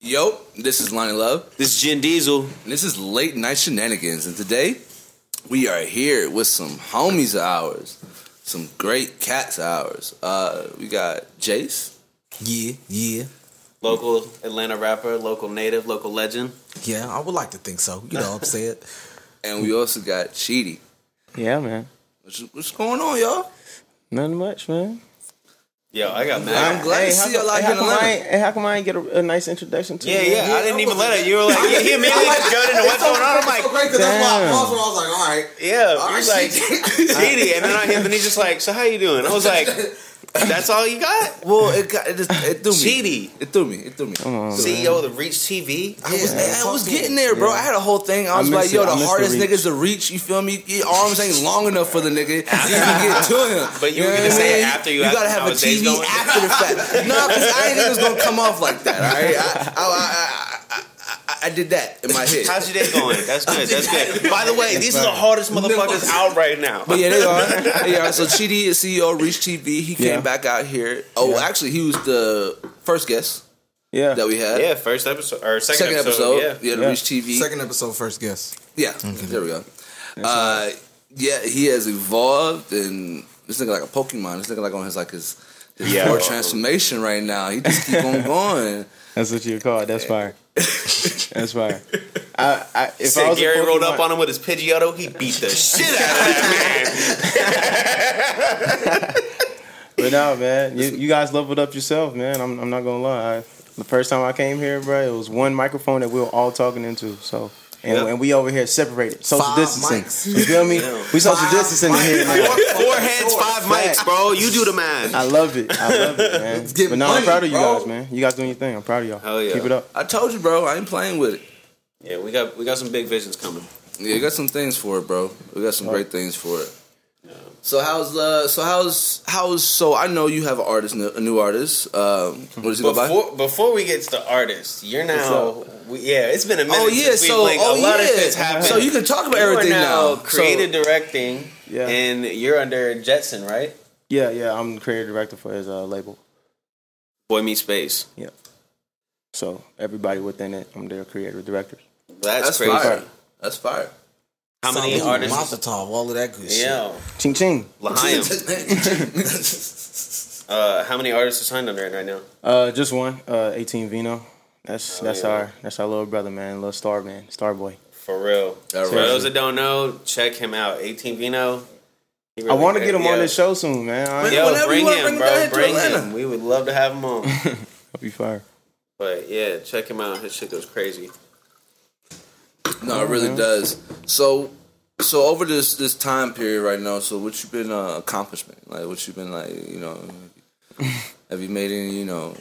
Yo, this is Lonnie Love, This is Jen Diesel. and this is Late Night Shenanigans. And today, we are here with some homies of ours, some great cats of ours. Uh, we got Jace, Yeah, yeah, Local Atlanta rapper, local native, local legend. yeah. I would like to think so. You know what I'm saying? and we also got Chidi. Yeah, man. What's, what's going on, y'all? Nothing much, man. Yo, I got mad. I'm mad. glad to how see y'all come- out hey, here in how come I Atlanta. how come I ain't get a, a nice introduction to Yeah, you? yeah, I didn't even let it. You were like, yeah, he immediately just got into what's going on. I'm like, great because that's why I damn. paused when I was like, all right. yeah. All He's like, Chidi. And then, I, and then he's just like, so how you doing? I was like, that's all you got? Well, it got it, just, it threw me. Chidi. It threw me. It threw me. Come on, CEO of the Reach TV. I was, Yeah, I was getting there, bro. Yeah. I had a whole thing. I was miss like, yo, it. I the miss the hardest reach. niggas to reach. You feel me? Your arms ain't long enough for the nigga to even get to him. But you were know gonna what say mean? after you You gotta him have a TV after the fact. no, because I ain't think it was gonna come off like that. All right, I, I, I, I, I, I did that in my head. How's your day going? That's good. That's good. By the way, these are the hardest motherfuckers out right now. But yeah, they are. They are. So Chidi is CEO of Reach TV. He came Yeah. back out here. Oh, Yeah. actually, he was the first guest Yeah. that we had. Yeah, first episode or second, Second episode. Yeah. Yeah, the Yeah. Reach TV. Second episode, first guest. Yeah, there we go. Uh, yeah, he has evolved, and this nigga like a Pokemon. This nigga like on his like his his Yeah. forward transformation right now. He just keep on going. That's what you call it. That's fire. That's fire. I, I, if I was Gary rolled up on him with his Pidgeotto, he beat the shit out of that man. But no, man, you, you guys leveled up yourself, man. I'm, I'm not gonna lie. I, the first time I came here, bro, it was one microphone that we were all talking into. So, and, Yep. and we over here separated, social Five distancing. mics. You feel me? We social Five distancing in here. man. Man. Four, four heads, five mics, bro. You do the man. I love it. I love it, man. get But now I'm proud of you bro. guys, man. You guys doing your thing. I'm proud of y'all. Hell yeah. Keep it up. I told you, bro. I ain't playing with it. Yeah, we got we got some big visions coming. Yeah, you got some things for it, bro. We got some great things for it. So how's uh so how's how's so I know you have an artist a new artist. Um what does he go by? Before before we get to the artist, you're now we, yeah. It's been a minute. Oh yeah, since we so blinked. oh a lot yeah. of shit's happened. So you can talk about You are everything now. now. Creative So- directing, Yeah. and you're under Jetson, right? Yeah, yeah. I'm the creative director for his uh, label. Boy Meets Space. Yeah so everybody within it, I'm their creative director. That's, that's crazy. fire. That's fire. How many Salute, artists? Mazel all of that good Yeah, Ching ching. L'chaim. uh, how many artists are signed under it right now? Uh, just one. Uh, 18 Vino. That's Oh, that's yeah. our that's our little brother, man. Little star man, star boy. For real. All For those that don't know, check him out. 18 Vino. He I want to get him yeah. on this show soon, man. I, Yeah. Yo, Whenever bring you him, bring him bro. Bring him. We would love to have him on. I'll be fire. but yeah, check him out. His shit goes crazy. No, it really does. So, so over this this time period right now, so what you been uh, accomplishment? Like what you been like? You know, have you made any you know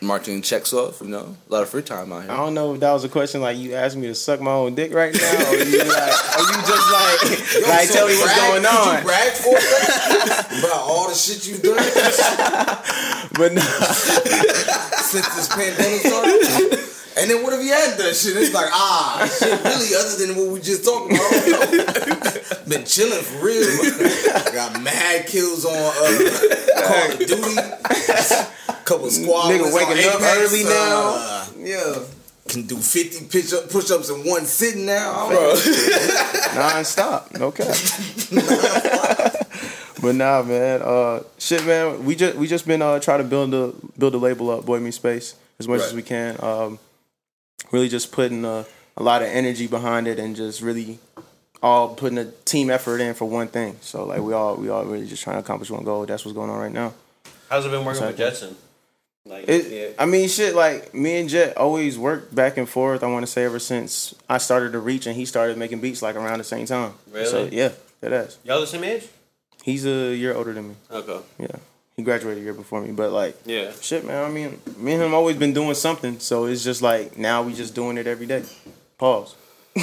marketing checks off? You know, a lot of free time out here. I don't know if that was a question like you asked me to suck my own dick right now, or you like, or you just like, like So tell me what's going on. you brag for about all the shit you've done But no, since this pandemic started? And then what if you had that shit? It's like, ah, shit, really, other than what we just talked about. Been chilling for real. Got mad kills on uh, Call of Duty. Couple squads. Nigga waking up early now. Uh, yeah. Can do 50 push up, push ups in one sitting now. Bro. non-stop, no cap. but nah, man. Uh, shit, man. We just we just been uh trying to build a build a label up, Boy Me Space, as much as we can. Um, really just putting a, a lot of energy behind it and just really all putting a team effort in for one thing. So like we all we all really just trying to accomplish one goal. That's what's going on right now. How's it been working with Jetson? Like, It, yeah. I mean, shit. Like me and Jet always worked back and forth. I want to say ever since I started to reach and he started making beats like around the same time. Really? So yeah, that is. Y'all the same age? He's a year older than me. Okay. Yeah, he graduated a year before me. But like, Yeah. shit, man. I mean, me and him always been doing something. So it's just like now we just doing it every day. Pause.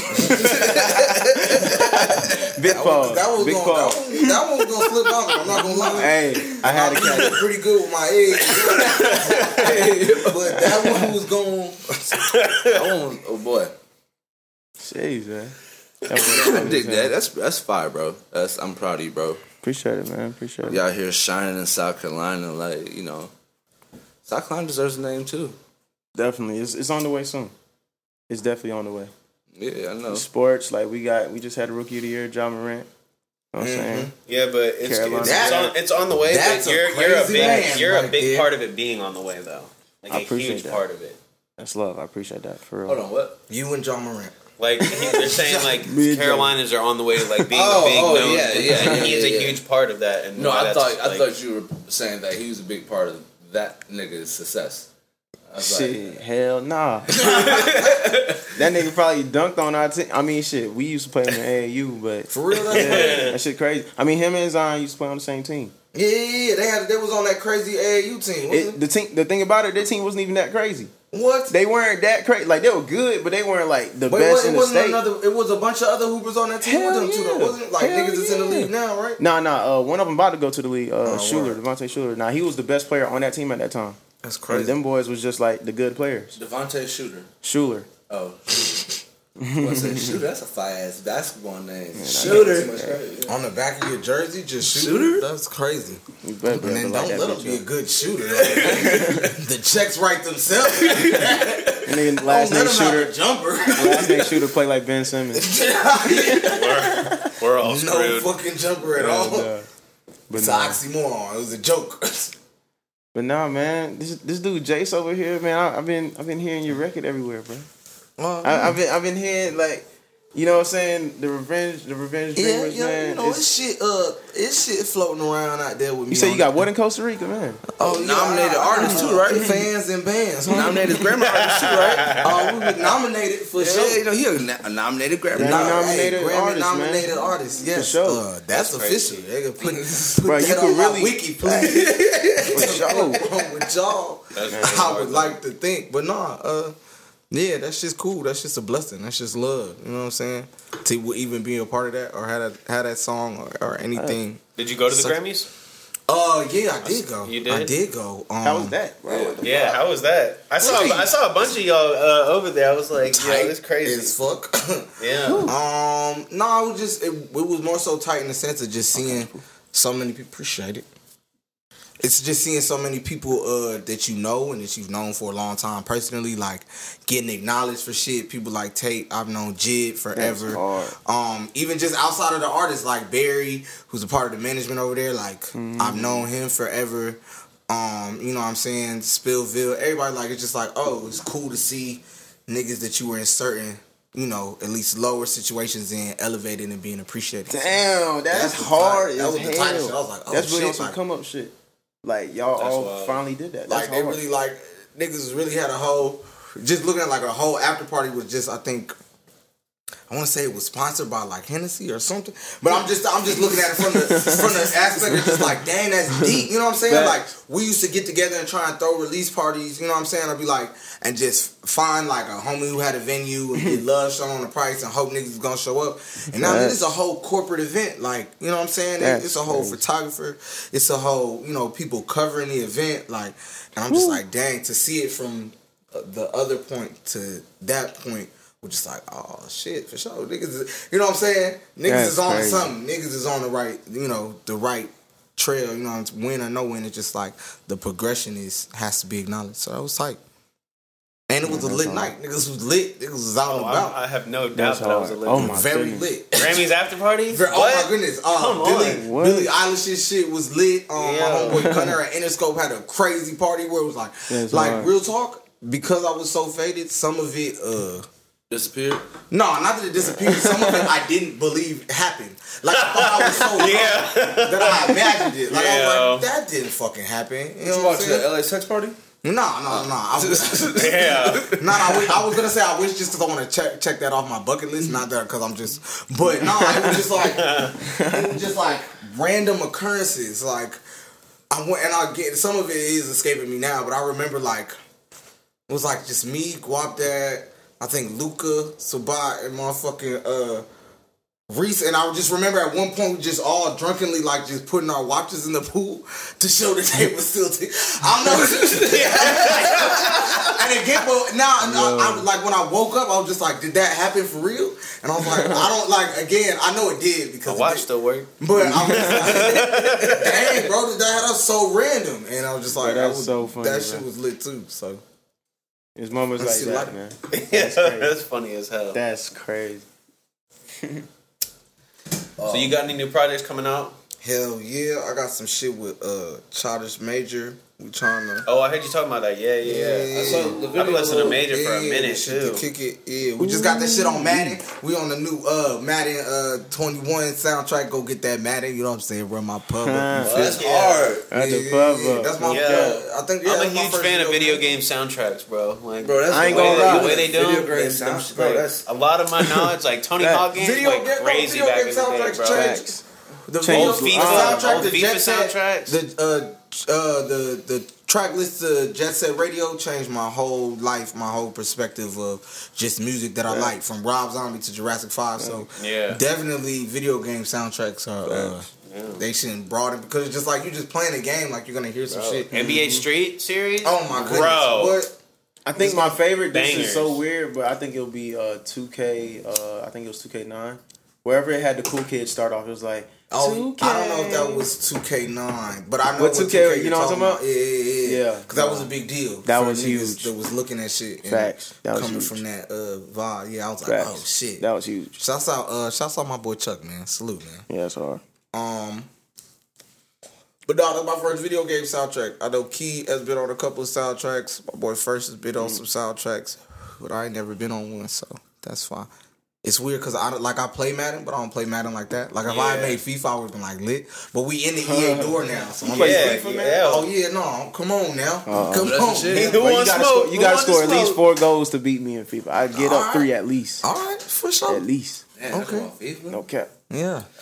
Big pause. That was Big gonna, that, pause. one, that one was gonna slip out. I'm not gonna lie. Hey, I had to I'm catch. it. pretty good with my age, but that one was going. Oh, oh boy, Jeez, man. That was- I dig that. That's that's fire, bro. That's I'm proud of you, bro. Appreciate it, man. Appreciate it. Y'all here shining in South Carolina, like you know, South Carolina deserves a name too. Definitely, it's it's on the way soon. It's definitely on the way. Yeah, I know. Sports, like we got, we just had a rookie of the year, Ja Morant. You know what I'm mm-hmm. saying? Yeah, but it's, it's, Carolina. it's on, it's on the way. That's But you're you're a big man you're a big there. part of it being on the way though. Like I a appreciate huge that. part of it. That's love. I appreciate that for real. Hold on, what? You and Ja Morant. Like he- they're saying, like Carolinas are on the way, to, like being Oh, a big oh, known. yeah, yeah, and he's yeah, a yeah. huge part of that. And No, I that's, thought I thought you were saying that he was a big part of that nigga's success. I was like, Shit, hell nah. that nigga probably dunked on our team. I mean, shit, we used to play in the AAU, but For real, yeah, that shit crazy. I mean, him and Zion used to play on the same team. Yeah, yeah, yeah. They had they was on that crazy AAU team. wasn't It, the team, the thing about it, their team wasn't even that crazy. What? They weren't that crazy. Like they were good, but they weren't like the But best it, in it the wasn't state. another. It was a bunch of other hoopers on that team Hell with them too. Though, wasn't like Hell niggas that's in the league now, right? Nah, nah. Uh, one of them about to go to the league. Uh, Oh, Shuler, word. Devontae Shuler. Nah, he was the best player on that team at that time. That's crazy. And them boys was just like the good players. Devontae Shooter. Shuler. Oh, I said Shooter. That's a fire ass basketball name. Shooter. Too much. On the back of your jersey, just shooter. Shooter? That's crazy. You And then able to like don't that let him be a good shooter. the checks write themselves. And then oh, last name Shooter. jumper. Last name Shooter play like Ben Simmons. we're, we're all no screwed. fucking jumper at all. But It's nah. an oxymoron. It was a joke. But nah, man, this this dude Jace over here, man. I've been I've been hearing your record everywhere, bro. Well, I, I've been I've been hearing like, you know what I'm saying, the revenge the revenge yeah, dreamers, yeah, man. you know, it's- it's shit. Uh, it's shit floating around out there with me. you say you got what in Costa Rica, man? Oh, yeah, Nominated I- I- artists too, right? Fans and bands. Nominated Grammy artist too, right? Oh, we were nominated for Yeah, sure. you know he a, a nominated Grammy. Grammy artist. nominated Grammy artist, man. nominated artist. Yes, sure. Uh, that's, official. They can put, put Bro, that you on could my really- wiki, please. For sure. with y'all, That's I would like to think, but nah. Uh, yeah, that's just cool. That's just a blessing. That's just love. You know what I'm saying? To even be a part of that or had that had that song or, or anything. Did you go to the So- Grammys? Uh, yeah, I did go. You did? I did go. Um, How was that, bro? Yeah, how was that? I saw Right. I saw a bunch of y'all uh, over there. I was like, yeah, Tight it's crazy. as fuck. yeah. Um, no, it was just it, it was more so tight in the sense of just seeing so many people. Appreciate it. It's just seeing so many people uh that you know and that you've known for a long time personally, like getting acknowledged for shit. People like Tate, I've known Jid forever. Um, even just outside of the artists, like Barry, who's a part of the management over there, like Mm-hmm. I've known him forever. Um, you know what I'm saying? Spillville, everybody like it's just like, oh, it's cool to see niggas that you were in certain, you know, at least lower situations in elevated and being appreciated. Damn, that's, That's hard tight- that as was the tightest shit. I was like, oh, that's really shit, on some like- come up shit. Like y'all all wild. finally did that. That's like they hard. really like niggas really had a whole just looking at like a whole after party was just I think I want to say it was sponsored by like Hennessy or something, but I'm just I'm just looking at it from the from the aspect of just like dang that's deep, you know what I'm saying? Like we used to get together and try and throw release parties, you know what I'm saying? I'd be like and just find like a homie who had a venue and get love shown on the price and hope niggas is gonna show up. And now this is a whole corporate event, like you know what I'm saying? It's a whole crazy. photographer, it's a whole you know people covering the event, like and I'm just like dang to see it from uh, the other point to that point. We're just like, oh shit, for sure. Niggas, is, you know what I'm saying? Niggas That's is on crazy. something. Niggas is on the right, you know, the right trail. You know, it's win or no win. It's just like the progression is has to be acknowledged. So I was tight. And it was a lit hard. night. Niggas was lit. Niggas was out Oh, and I, about. I have no doubt That's that I was a lit. little Oh my Very goodness. lit. Grammys after party. Very- oh What? my goodness. Uh, Come Billy, on. What? Billie Eilish's shit was lit. Um, Yeah. My homeboy Gunner at Interscope had a crazy party where it was like, Yeah, like hard. real talk. Because I was so faded, some of it, uh, Disappeared. no, not that it disappeared. Some of it I didn't believe happened. Like I thought I was so Yeah. that I imagined it. Like I was like, that didn't fucking happen. You know Did you what watch I'm the? LA sex party? No, no, no. I was, yeah. no, I, wish, I was gonna say I wish just because I want to check check that off my bucket list. Not that because I'm just, but no, it was just like it was just like random occurrences. Like I went and I get some of it is escaping me now, but I remember like it was like just me, Guapdad, I think Luca, Sabat, and motherfucking uh Reese, and I just remember at one point we just all drunkenly like just putting our watches in the pool to show that they were still. T- I don't know. and again, but now I, I, like when I woke up, I was just like, did that happen for real? And I was like, I don't like. Again, I know it did because it Watch did. the work. But I was like, dang, bro, that that was so random, and I was just like, I was, so funny, That shit was lit too. So It's moments Let's like that, like- man. That's that's funny as hell. That's crazy. so you got any new projects coming out? Hell yeah, I got some shit with uh Childish Major. We trying to. Oh, I heard you talking about that. Yeah, yeah. yeah. I saw the I've been listening to of- Major for a minute too. To kick it, yeah. We just got that shit on Madden. We on the new uh Madden uh 21 soundtrack. Go get that Madden. You know what I'm saying? Run my pub. up. You Huh. feel That's me? Yeah. hard. At the Yeah, pub yeah. That's my. Yeah. Yeah. I think yeah, I'm a huge first fan of video game. game soundtracks, bro. Like, Bro, that's I ain't the gonna way lie. the way they do Video them, game them- sound, them- bro. That's a lot of my knowledge, like Tony That- Hawk games, Video went crazy video back game in the day, soundtracks bro. The Change video, the- the uh, soundtrack, old the FIFA Jet Set, soundtracks. the uh, the the track list to Jet Set Radio changed my whole life, my whole perspective of just music that I like, from Rob Zombie to Jurassic Five. So Yeah. definitely video game soundtracks are uh, Yeah. they shouldn't broaden because it's just like you just playing a game, like you're gonna hear some shit. NBA Street series. Oh my goodness, bro. what? I think my favorite. This is so weird, but I think it'll be uh 2K. Uh, I think it was 2K9. Wherever it had the cool kids start off, it was like Oh, 2K. I don't know if that was 2K9, but I know What what 2K 2K, you know what I'm talking about? Yeah, yeah, yeah. Yeah. because that was a big deal. That was huge. That was looking at shit. and Facts. That was coming huge. from that uh vibe. Yeah, I was like, Facts. oh shit. That was huge. Shouts out, uh, shouts out my boy Chuck, man. Salute, man. Yeah, that's hard. Um, but no, that's my first video game soundtrack. I know Key has been on a couple of soundtracks. My boy First has been on some soundtracks, but I ain't never been on one, so that's fine. It's weird because I like I play Madden, but I don't play Madden like that. Like if I had made FIFA, I would have been like lit. But we in the EA door now, so I'm play like, yeah, FIFA, man? yeah. oh yeah, no, come on now, Uh-uh. come That's on. the shit. man. Who you wants gotta smoke? score, you Who gotta score at least four goals to beat me in FIFA. I get up Alright. three at least. All right, for sure. At least. Man, Okay. okay. No cap. Yeah.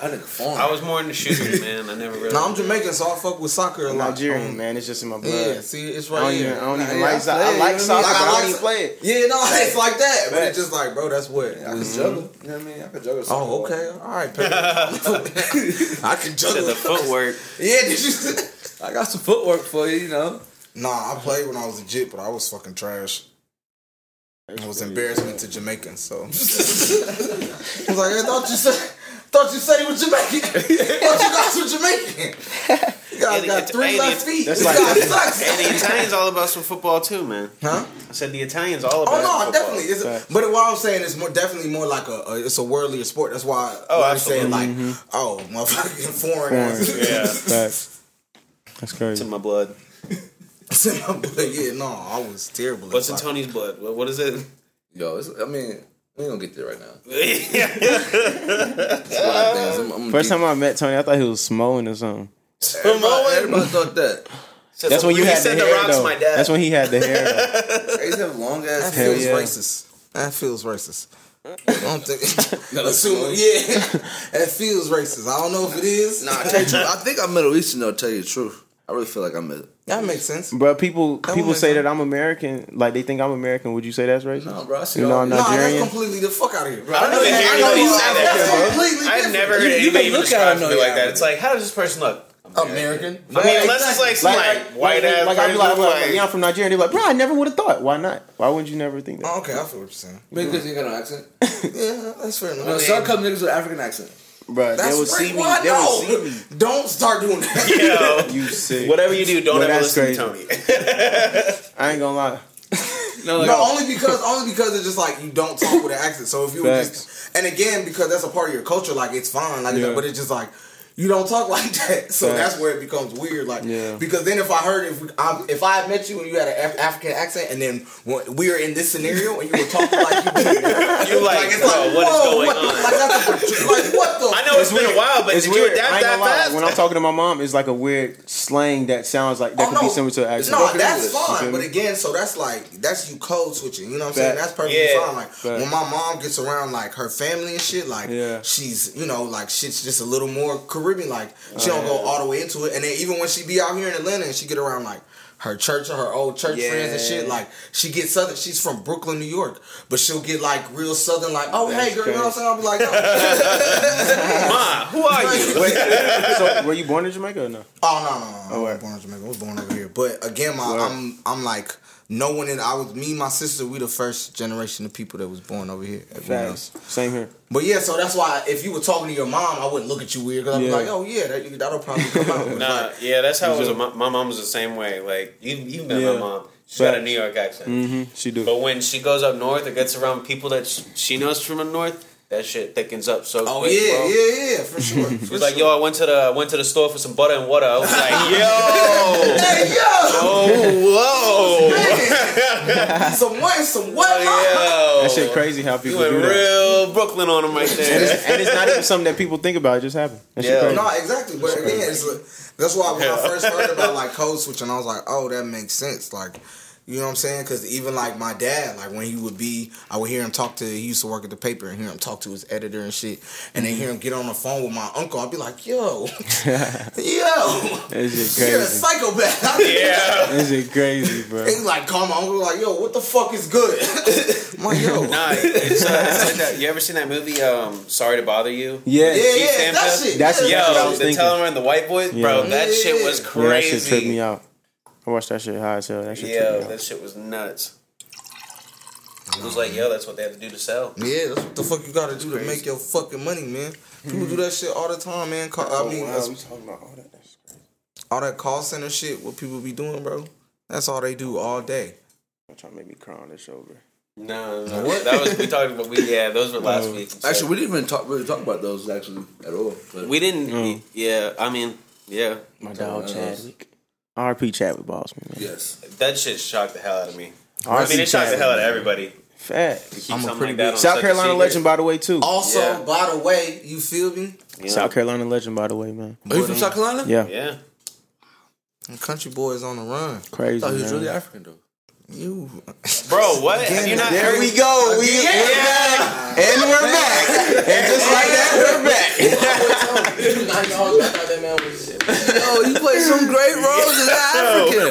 Y'all nigga phone. I was more into shooters, man. I never really. no, I'm Jamaican, so I fuck with soccer a I'm lot. Nigerian, Um, man. It's just in my blood. Yeah, see, it's I right don't here. even, I don't Nah, even yeah, like I soccer. play I like you know soccer, I but mean? I Like, don't even play it. Yeah, no, it's like that. But it's just like, bro, that's what. I can juggle. You know what I mean? I can juggle. Oh, okay. All right, I can Said juggle the footwork. Yeah, did you? I got some footwork for you, you know. Nah, I played when I was legit, but I was fucking trash. It was embarrassment to Jamaicans, so. I was like, I thought you said, thought you said he was Jamaican. thought you guys were Jamaican. You guys Hey, got the- three hey, left feet. That's This like- guy sucks. And the Italians all about some football too, man. Huh? I said the Italians all oh, about. Oh no, football. definitely. It's Facts. but what I'm saying is more definitely more like a, a it's a worldlier sport. That's why Oh, I saying absolutely. like mm-hmm. oh motherfucking foreign. Foreign. Yeah. Facts. That's It's crazy. in my blood. but yeah, no, I was terrible. What's in soccer. Tony's blood? What, what is it? Yo, it's, I mean, we don't get there right now. yeah. It's a lot of things. I'm, I'm First time I met Tony, I thought he was smoking or something. everybody, everybody thought that. That's when you had the said hair. rocks, though. my dad. That's when he had the hair. though. They used to have long That ass Hell feels yeah. racist. That feels racist. I don't think. Assuming, yeah, that feels racist. I don't know if it is. Nah, I tell you. I think I'm Middle Eastern though. Tell you the truth, I really feel like I'm Middle. that makes sense. But people That people say make that I'm American. Like they think I'm American. Would you say that's racist? No, bro. I see You know I'm these- Nah, that's Nigerian. completely the fuck out of here. I don't even hear anybody say that. Completely I've different. never heard You- you anybody can even describe him, me like that. It's like, how does this person look? American. I mean, unless it's like some like, white ass like I'd be like, person, like, like- yeah, I'm from Nigeria. They're like, bro, I never would have thought. Why not? Why wouldn't you never think that? Oh, okay, I feel what you're saying. Because you got an accent. Yeah, that's fair enough. No, some come niggas with African accent. Bro, they will see me. They will see me. Don't start doing that. Yo, You sick. whatever you do, don't Yo, ever listen crazy. to Tony. I ain't gonna lie. No, like, No, only because only because it's just like you don't talk with an accent. So if you were just and again because that's a part of your culture, like it's fine, like Yeah. but it's just like you don't talk like that. So Facts. that's where it becomes weird. Like Yeah. because then if I heard if we, I, if I had met you and you had an Af- African accent and then we were in this scenario and you were talking like you did, You're like, it's bro, what is whoa, going what on? Like that's a, like what the? I know it's been a while, but It's did you weird. adapt that lie. fast? When I'm talking to my mom, it's like a weird slang that sounds like that Oh, could be similar to an accent. No, Broken that's fine. But again, so that's like that's you code switching. You know what I'm saying? That's perfectly Yeah. fine. Like Fact. when my mom gets around like her family and shit, like Yeah. she's you know like shit's just a little more Caribbean. Like she Oh, don't go all the way into it. And then even when she be out here in Atlanta and she get around like her church or her old church friends and shit, like she gets southern. She's from Brooklyn, New York, but she'll get like real southern. Like oh That's hey girl, you know what I'm saying? I'll be like. oh, Ma, who are you? Wait, so were you born in Jamaica or no? Oh no no no! I Oh, wasn't born in Jamaica. I was born over here. But again, my I'm I'm like no one in. I was me, and my sister. We the first generation of people that was born over here. Everyone else. Same here. But yeah, so that's why if you were talking to your mom, I wouldn't look at you weird because I'd be like, oh yeah, that, that'll probably come out. Nah, like, yeah, that's how it was. Yeah. My, my mom was the same way. Like you, you met Yeah. my mom. She's got a New York accent. hmm She do. But when she goes up north or gets around people that sh- she knows from the north, that shit thickens up so Oh quick. yeah, bro. yeah, yeah, for sure. For She's like, yo, I went to the I went to the store for some butter and water. I was like, yo, Hey yo, oh, whoa, some what? Some what? whoa, yo, That shit crazy how people went do that. real Brooklyn on them right And there. it's, and it's not even something that people think about. It just happened. That Yeah. No, exactly. But again, it's like, that's why when I first heard about like code switching, I was like, oh, that makes sense. Like, you know what I'm saying? Because even like my dad, like when he would be, I would hear him talk to. He used to work at the paper and hear him talk to his editor and shit, and then hear him get on the phone with my uncle. I'd be like, yo, yo, That shit you're a psychopath. yeah, That shit crazy, bro. He's like, call my uncle, like, yo, what the fuck is good? I'm like, yo, nah, it's, uh, it's like that. You ever seen that movie? Um, Sorry to bother you. Yeah. yeah, Keith yeah, that shit. That's yeah, exactly what I Yo, was the thinking. Telemann and the White Boys, bro. Yeah. That shit was Yeah, Yeah, crazy. that shit tripped me out. I watched that shit high as hell. That shit tripped Yo, me out. that shit was nuts. It was like, yo, that's what they have to do to sell. Yeah, that's what the fuck you gotta do to make your fucking money, man. People do mm-hmm. that shit all the time, man. Call, I oh, mean, that's- talking about all that. That's crazy. all that call center shit, what people be doing, bro. That's all they do all day. Don't try to make me cry on this show, bro. No, no, What? that was we talked about. We yeah, those were last No. week. Actually, we didn't even talk really talk about those actually at all. But we didn't. Yeah, I mean, yeah, My Talking dog about Chadwick. RP Chadwick Boseman, man. yes, that shit shocked the hell out of me. I R.I.P. mean, it shocked the hell out of everybody. Fat. I'm a something pretty like big- South Carolina legend, by the way, too. Also, Yeah. by the way, you feel me? you know? South Carolina legend, by the way, man. are you from South Carolina? Yeah, Yeah, Them Country boys on the run. I crazy. thought he was man. really African though. You. bro. What have you not? There heard- we go. We, We're back. And we're back. And just like that, we're back. Oh, he played some great roles as an African.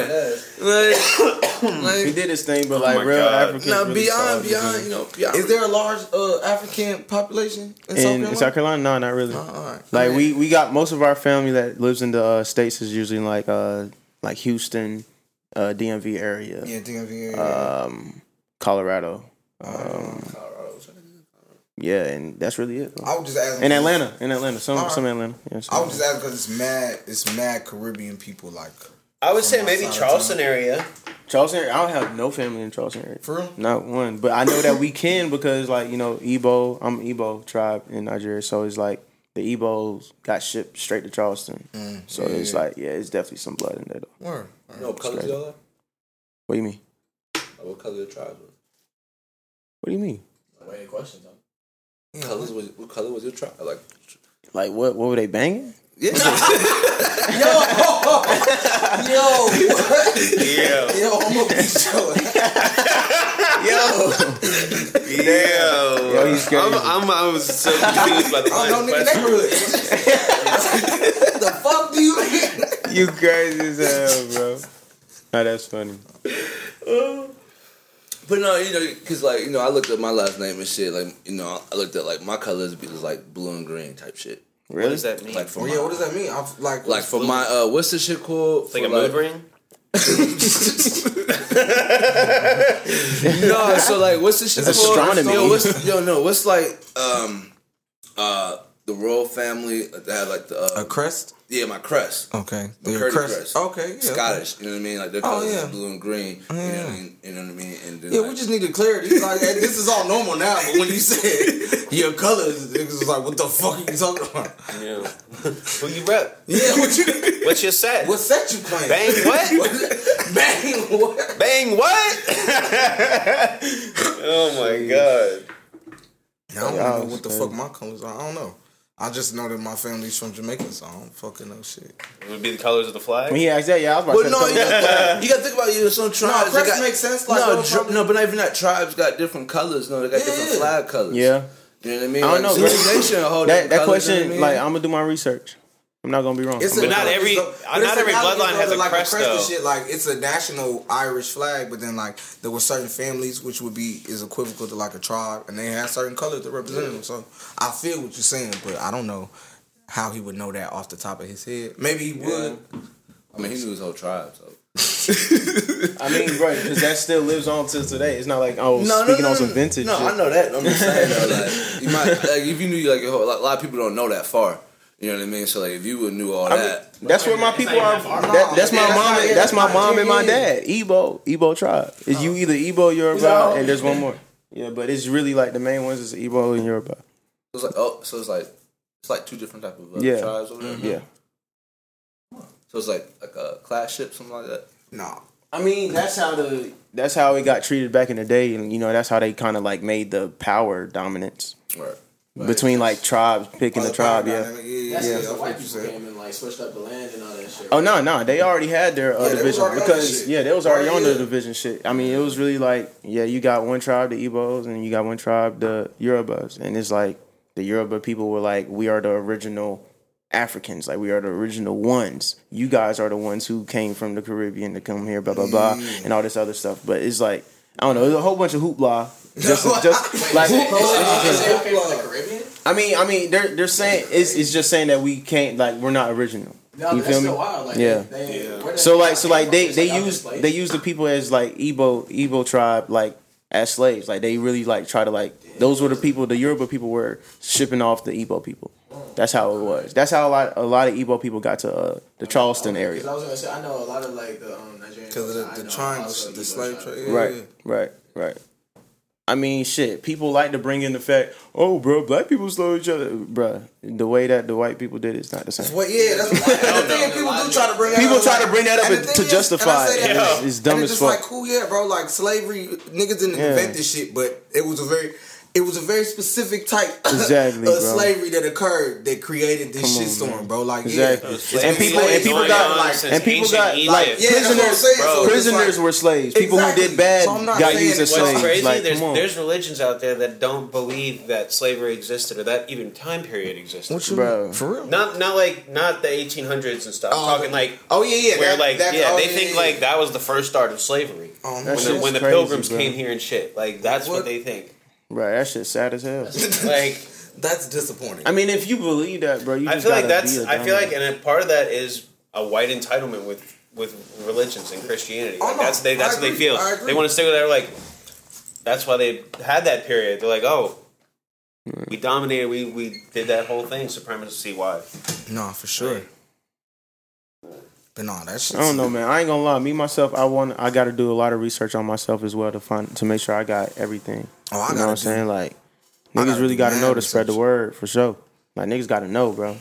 Like, He did his thing, but like my real God. Africans. now really beyond, beyond, you know, beyond. Is there a large uh, African population in, South Carolina? South Carolina, no, not really. Oh, all right. Like we we got most of our family that lives in the uh, states is usually in like uh like Houston, uh DMV area, Yeah, DMV. area. um Colorado. Um, yeah, and that's really it. I was just asking. In Atlanta, in Atlanta, some Alright. some Atlanta. Yeah, some I was just asking because it's mad. It's mad Caribbean people. Like I would say maybe Charleston area. Charleston. area, I don't have no family in Charleston area. for real. Not one, but I know that we can because like you know Igbo. I'm Igbo tribe in Nigeria, so it's like the Igbos got shipped straight to Charleston. Mm, so yeah, it's yeah. like yeah, it's definitely some blood in there though. Word. you know what colors crazy. y'all are? What do you mean? What color your tribe was? What do you mean? Any questions? Colors was what color was your truck? Like, Like what? What were they banging? yeah, Yo, what? Yeah, Yo, I'm gonna beat your yeah. Yo, yo, he's crazy. I'm, I'm, I was so confused by the I line don't of know, nigga, question. neighborhood. the fuck do you mean? You crazy as hell, bro. No, that's funny. Oh. But no, you know, cause like you know, I looked at my last name and shit. Like you know, I looked at like my colors be just like blue and green type shit. Really? What does that mean? Like for Oh, my, yeah, what does that mean? I'm like, like for my uh, what's this shit called? It's like For, a mood ring. No, so like what's this shit It's called? astronomy. Yo, what's yo no, what's like um uh the royal family that have like the uh, a crest. yeah my crest. Okay, The Your Curdy crest. Okay, yeah. Scottish, you know what I mean? Like their Oh, colors yeah. is blue and green. You know what. I mean? You know what I mean? And then Yeah, like, we just needed clarity. Like hey, this is all normal now, but when you said your colors, it was like, what the fuck are you talking about? Yeah. Who you rep? Yeah, what you? What's your set? What set you playing? Bang what? Bang what? Bang what? oh my god. I don't know what the fuck my colors are. I don't know. I just know that my family's from Jamaica, so I don't fucking know shit. It would be the colors of the flag. When he asked that, yeah, I was about Well, to no, say. you got, you got to think about you. Some tribes. they crest got, makes sense, like, no, little dr- no, but not even that. Tribes got different colors. No, they got Yeah, different flag colors. yeah, you know what I mean. I don't like, know, Sioux. Nation, a whole that different that colors, you know question, I mean? like, I'm gonna do my research. I'm not gonna be wrong. It's I'm a- But not every- it's a- uh, not every bloodline has a like crest, crest though. shit. Like it's a national Irish flag, but then like there were certain families which would be is equivocal to like a tribe, and they had certain colors that represented them. So I feel what you're saying, but I don't know how he would know that off the top of his head. Maybe he would. I mean, he knew his whole tribe. So. I mean, right, because that still lives on till today. It's not like oh, No, no, speaking no, on some vintage. No, shit. I know that. I'm just saying though, like you might, like if you knew, like a whole- like, a lot of people don't know that far. You know what I mean? So like, if you would knew all I mean, that, that's where my people are. even that that's my mom. and- That's my mom and my dad. Ebo, Ebo tribe. Is you either Igbo, Yoruba, No. and there's one more. Yeah, but it's really like the main ones is Ebo and Yoruba. it's like oh, so it's like it's like two different type of uh, Yeah. tribes over there. Yeah. So it's like like a class ship, something like that. No. I mean, that's how the that's how it got treated back in the day, and you know that's how they kind of like made the power dominance Right. Between like tribes picking the tribe. Yeah. Dynamic, yeah, That's yeah, the white people came and like switched up the land and all that shit. Oh no, no, they already had their uh, Yeah, division already on that because yeah, they was already Right, on the division shit. I mean, it was really like yeah, you got one tribe, the Igbos, and you got one tribe, the Yorubas, and it's like the Yoruba people were like, we are the original Africans, like we are the original ones. You guys are the ones who came from the Caribbean to come here, blah blah blah, Mm. and all this other stuff. But it's like I don't know, there's a whole bunch of hoopla. Just, just like Is it okay from the Caribbean? I mean, I mean, they're they're saying it's it's just saying that we can't like we're not original. No, you feel me? Like, Yeah. They, Yeah. So like so like from? they they like, use they use the people as like Igbo Igbo tribe like as slaves. Like they really like try to like those were the people the Yoruba people were shipping off the Igbo people. That's how it was. That's how a lot a lot of Igbo people got to uh, the Charleston area. area. 'cause I was gonna say I know a lot of like the um, Nigerian Because of the, I the triangle, the slave trade. Yeah, Right, yeah. right, right. I mean, shit. People like to bring in the fact, oh, bro, black people slow each other, bro. The way that the white people did it is not the same. Well, yeah, that's what, and the thing people do try to bring that People try like- to bring that up and the to is- justify and I say it. that, Yeah. like, It's dumb and as it's fuck. just like, cool, yeah, bro. Like slavery, niggas didn't Yeah. invent this shit, but it was a very, it was a very specific type Exactly, of bro. slavery that occurred that created this Come on, shitstorm, bro. Like, Exactly. yeah, And people and people got like and people got Egypt. like Yeah, that's what I'm prisoners. saying. Prisoners like- were slaves. People Exactly. who did bad So got used as it's What's slaves. crazy? Like, there's there's religions out there that don't believe that slavery existed or that even time period existed. What you Bro. for real? not not like not the 1800s and stuff. I'm Oh, talking like oh yeah, yeah. where that- like that- yeah oh, they think yeah. like that was the first start of slavery. Oh, when the, when the crazy, pilgrims bro. came here and shit. Like that's what, What? they think. Right, that shit's sad as hell. Like that's disappointing. I mean, if you believe that, bro, you I just feel like that's I feel like and a part of that is a white entitlement with with religions and Christianity. Oh, Like that's they that's I what they feel. I agree. They want to stick with that. Like that's why they had that period. They're like, oh, we dominated. We we did that whole thing supremacy wide. no, for sure. But no, that shit. I don't know, man. I ain't gonna lie. Me myself, I want. I got to do a lot of research on myself as well to find to make sure I got everything. Oh, I you know what I'm do- saying? Like I niggas gotta really got to know to spread the word for sure. Like niggas got to know, bro.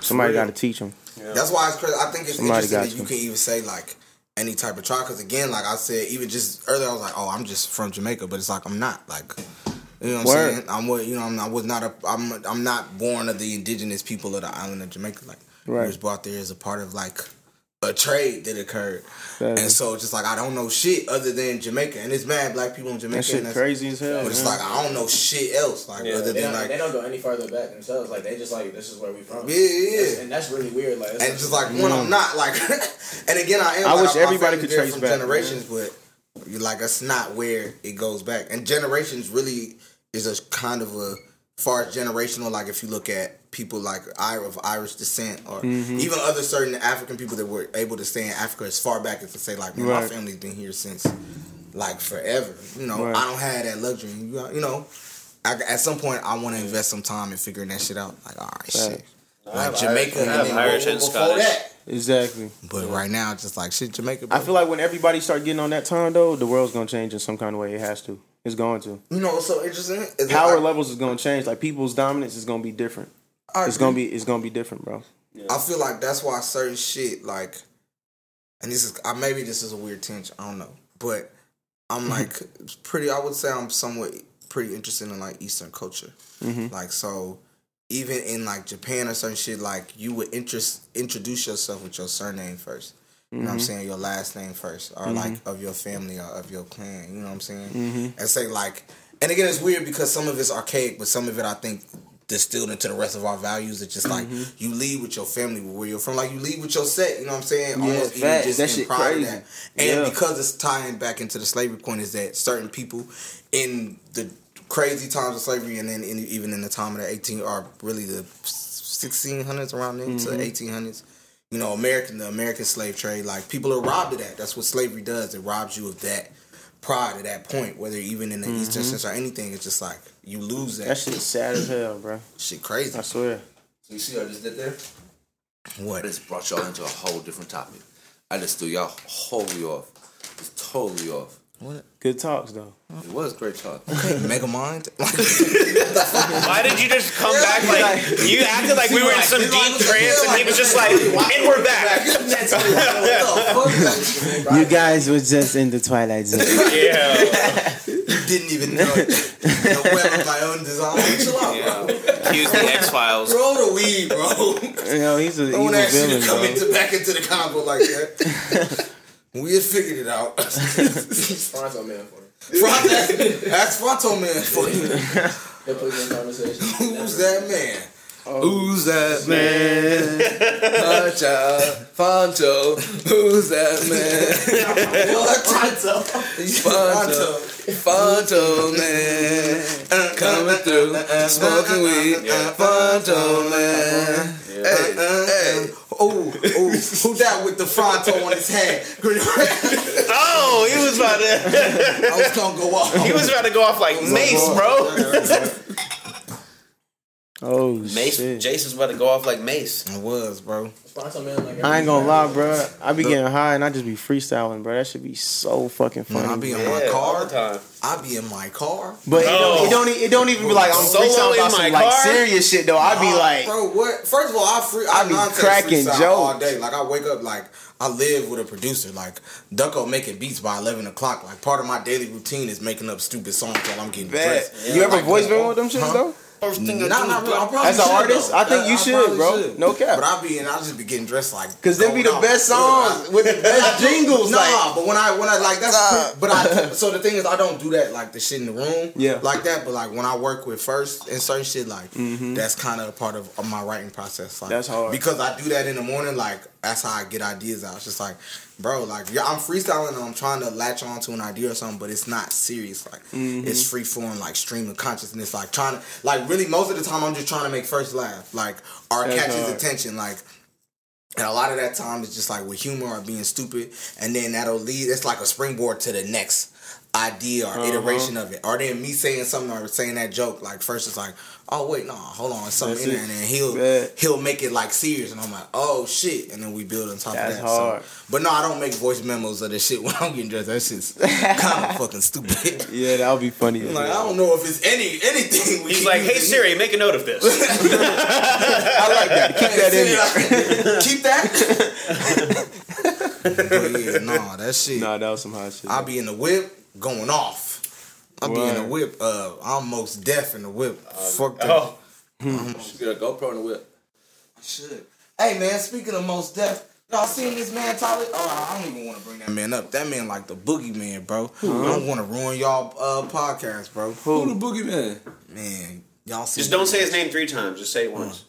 Somebody got to teach them. Yeah. That's why it's crazy. I think it's Somebody interesting that you you. can even say like any type of tribe. Because again, like I said, even just earlier, I was like, "Oh, I'm just from Jamaica," but it's like I'm not. Like, you know what I'm Word. saying? I'm what you know. I'm, I was not a. I'm. I'm not born of the indigenous people of the island of Jamaica. Like, Right. I was brought there as a part of like a trade that occurred. That- And so, just like I don't know shit other than Jamaica, and it's mad black people in Jamaica. That shit and that's- crazy as hell. But it's like I don't know shit else, like Yeah, other They than don't, like they don't go any further back themselves. Like they just like this is where we from. Yeah, yeah, That's- yeah. and that's really weird. Like, and just like when I'm not like, and again I am. I like, wish my everybody could there trace from back, generations, but you like that's not where it goes back. And generations really is a kind of a far as generational. Like if you look at people like I of Irish descent, or Mm-hmm. even other certain African people that were able to stay in Africa as far back as to say like, man, my family's been here since like forever. You know, Right. I don't have that luxury. You you know. I, at some point, I want to invest some time in figuring that shit out. Like, all right, shit. I Like have Jamaica, Irish- I and then Irish before and Scottish. that, exactly. but right now, just like shit, Jamaica. I feel like when everybody start getting on that time though, the world's gonna change in some kind of way. It has to. It's going to. you know what's so interesting? Is Power I, levels is gonna change. Like people's dominance is gonna be different. I It's gonna be. It's gonna be different, bro. I feel like that's why certain shit like, and this is I maybe this is a weird tension. I don't know, but I'm like pretty. I would say I'm somewhat pretty interested in like Eastern culture. Mm-hmm. Like so, even in like Japan or certain shit, like you would interest introduce yourself with your surname first. You know what I'm mm-hmm. saying? Your last name first, or mm-hmm. like of your family or of your clan. You know what I'm saying? Mm-hmm. And say like, and again, it's weird because some of it's archaic, but some of it I think distilled into the rest of our values. It's just like you lead with your family, where you're from. Like you lead with your set. You know what I'm saying? Yeah, Almost even just That in shit pride crazy. that. And Yeah. because it's tying back into the slavery point, is that certain people in the crazy times of slavery, and then in, even in the time of the 18 or really the 1600s around then Mm-hmm. to 1800s. You know, American the American slave trade, like people are robbed of that. That's what slavery does. It robs you of that pride at that point, whether even in the Eastern sense or anything. It's just like you lose that. Mm-hmm. That shit's sad as hell, bro. shit crazy. I swear. So you see what I just did there? What? I just brought y'all into a whole different topic. I just threw y'all wholly off. Just totally off. Good talks though. It was great talk. Mega Mind? Why did you just come back like you acted like we were in some deep trance and he was just like, and we're back. You guys were just in the twilight zone. Yeah. you didn't even know it. The web of my own design. Chill out, bro. Accuse the X Files. Throw the weed, bro. you know, he's a, he's I want a to ask you to come bro. into, back into the combo like that. We had figured it out. Fronto man for me. Front, ask Fronto Man for you. They put me in. Who's that man? Oh. Who's that man? Pancho, Pancho. Who's that man? What? Fronto. Pancho, Pancho man. Coming through, smoking weed. Pancho man. Hey, hey. Oh, oh, who that with the Fronto on his head? Oh, he was about to I was gonna go off. he was about to go off like Mace, bro. Oh Mace shit! Jason's about to go off like Mace. I was, bro. Fronto man like I ain't gonna lie, bro. I be getting high and I just be freestyling, bro. That should be so fucking When I funny. be in Yeah, my all car, the time. I be in my car. But it, don't, it don't. e- It don't even be like I'm Solo freestyling in about my some like car? serious shit though. I be like, bro, what? First of all, I free. I, I be nonsense cracking freestyle all jokes. day. Like I wake up, like I live with a producer. Like Ducko making beats by eleven o'clock. Like part of my daily routine is making up stupid songs while I'm getting bet. dressed. You ever Like, voice memo with them shits Huh? though? First thing Nah, I do nah, is bro, I As an should, artist, though. I think you should, probably bro. No cap. But I be and I just be getting dressed like Cause them be the going best songs with the best jingles. Nah, Like, but when I when I like that's Nah. but I so the thing is I don't do that like the shit in the room Yeah. like that but like when I work with first and certain shit like Mhm. that's kind of a part of, of my writing process like That's hard. because I do that in the morning like that's how I get ideas out it's just like bro like yeah I'm freestyling and I'm trying to latch on to an idea or something but it's not serious like Mm-hmm. it's free form like stream of consciousness like trying to like really most of the time I'm just trying to make first laugh like or That's catch his hard. attention like and a lot of that time is just like with humor or being stupid, and then that'll lead. It's like a springboard to the next idea or Uh-huh. iteration of it. Or then me saying something or saying that joke. Like first it's like, oh wait, no, hold on, something That's in there, and then he'll Bet. he'll make it like serious, and I'm like, oh shit, and then we build on top That's of that. hard. So, but no, I don't make voice memos of this shit when I'm getting dressed. That shit's kind of fucking stupid. yeah, that would be funny. I'm like I don't know if it's any anything. We He's like, hey in Siri, make a note of this. I like that. Keep that in there. Keep that. but yeah, no, that shit. Nah, that was some hot shit. I'll be in the whip going off. I'm be in the whip. Uh, I'm most deaf in the whip. Fuck that. oh, Should get a GoPro in the whip. Shit. Hey man, speaking of most deaf, y'all seen this man Tyler? Oh, I don't even want to bring that man up. That man like the boogeyman, bro. I don't want to ruin y'all uh, podcast, bro. Who the boogeyman? Man, y'all see? just don't say his name three times. Just say it once.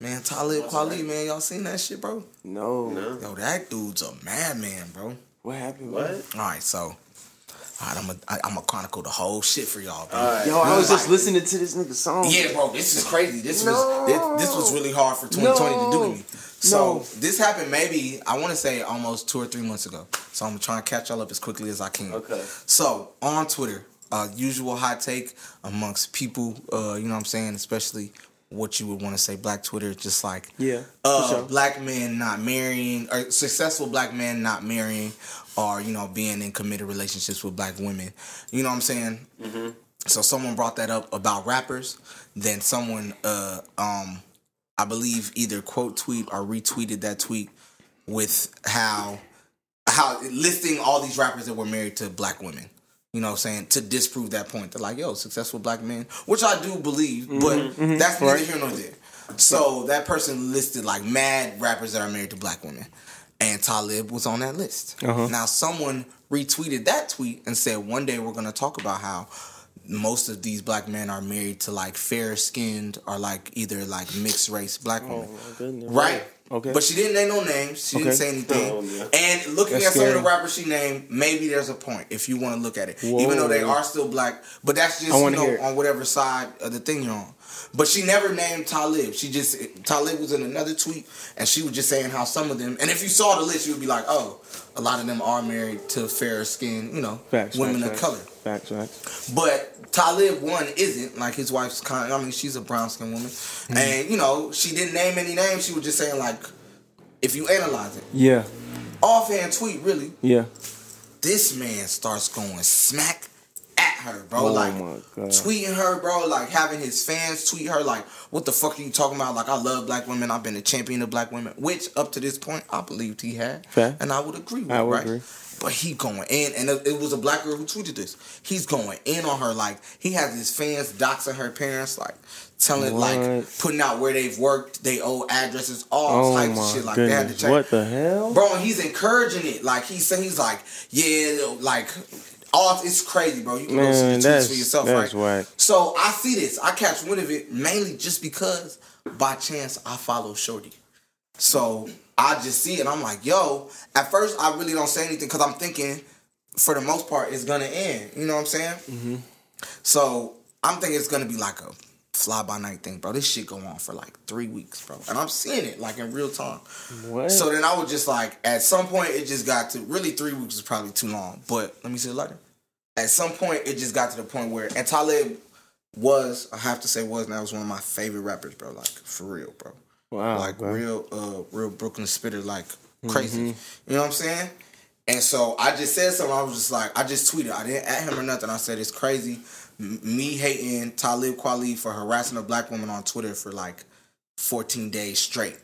Man, Talib Kweli, man, y'all seen that shit, bro? no. No. Yo, that dude's a madman, bro. What happened? What? All right, so. All right, I'm gonna I'm gonna chronicle the whole shit for y'all, bro. Yo, I was just listening to this nigga song. Yeah, bro, this is crazy. This No. was this, this was really hard for 2020 to do to me. So No. this happened maybe I want to say almost two or three months ago. So I'm trying to catch y'all up as quickly as I can. Okay. So on Twitter, uh, usual hot take amongst people, uh, you know what I'm saying, especially what you would want to say black Twitter, just like Yeah, uh, sure. black men not marrying or successful black men not marrying or you know being in committed relationships with black women. You know what I'm saying? So someone brought that up about rappers. Then someone, uh, um, I believe, either quote tweet or retweeted that tweet with how how listing all these rappers that were married to black women. You know what I'm saying? To disprove that point. They're like, yo, successful black men, which I do believe, but that's neither here nor there. So that person listed like mad rappers that are married to black women. And Talib was on that list. Uh-huh. Now someone retweeted that tweet and said one day we're gonna talk about how most of these black men are married to like fair skinned or like either like mixed race black women. my goodness. Right. Okay. But she didn't name no names. She Okay. didn't say anything. Oh, yeah. And looking That's at some of the rappers she named, maybe there's a point if you want to look at it. Whoa. Even though they are still black. But that's just you know hear on whatever side of the thing you're on. But she never named Talib. She just Talib was in another tweet, and she was just saying how some of them. And if you saw the list, you would be like, oh, a lot of them are married to fair skin, you know, Facts, women facts, of color. Facts, facts. But Talib one isn't like his wife's kind. I mean, she's a brown skinned woman, Mm-hmm. and you know she didn't name any names. She was just saying like, if you analyze it, Yeah, offhand tweet really, yeah. this man starts going smack her, bro. Oh like tweeting her, bro. Like having his fans tweet her, like, "What the fuck are you talking about?" Like, I love black women. I've been a champion of black women, which up to this point I believed he had, and I would agree with. I would right? agree. But he going in, and it was a black girl who tweeted this. He's going in on her, like he has his fans doxing her parents, like telling, like putting out where they've worked, they old addresses, all Oh types of shit. Like they had to goodness. check. What the hell? Bro, and he's encouraging it. Like he's saying, he's like, yeah, like, all it's crazy, bro. You can go see Man, the tweets for yourself, right? whack. So I see this. I catch wind of it mainly just because by chance I follow Shorty. So I just see it. I'm like, yo. At first, I really don't say anything because I'm thinking, for the most part, it's gonna end. You know what I'm saying? Mm-hmm. So I'm thinking it's gonna be like a fly by night thing, bro. This shit go on for like three weeks, bro, and I'm seeing it like in real time. What? So then I was just like, at some point, it just got to really three weeks is probably too long. But let me see the letter. At some point, it just got to the point where, and Talib was, I have to say, was now was one of my favorite rappers, bro. Like for real, bro. wow, like bro. real, uh, real Brooklyn spitter, like crazy. You know what I'm saying? And so I just said something. I was just like, I just tweeted. I didn't at him or nothing. I said it's crazy. M- me hating Talib Kweli for harassing a black woman on Twitter for like 14 days straight,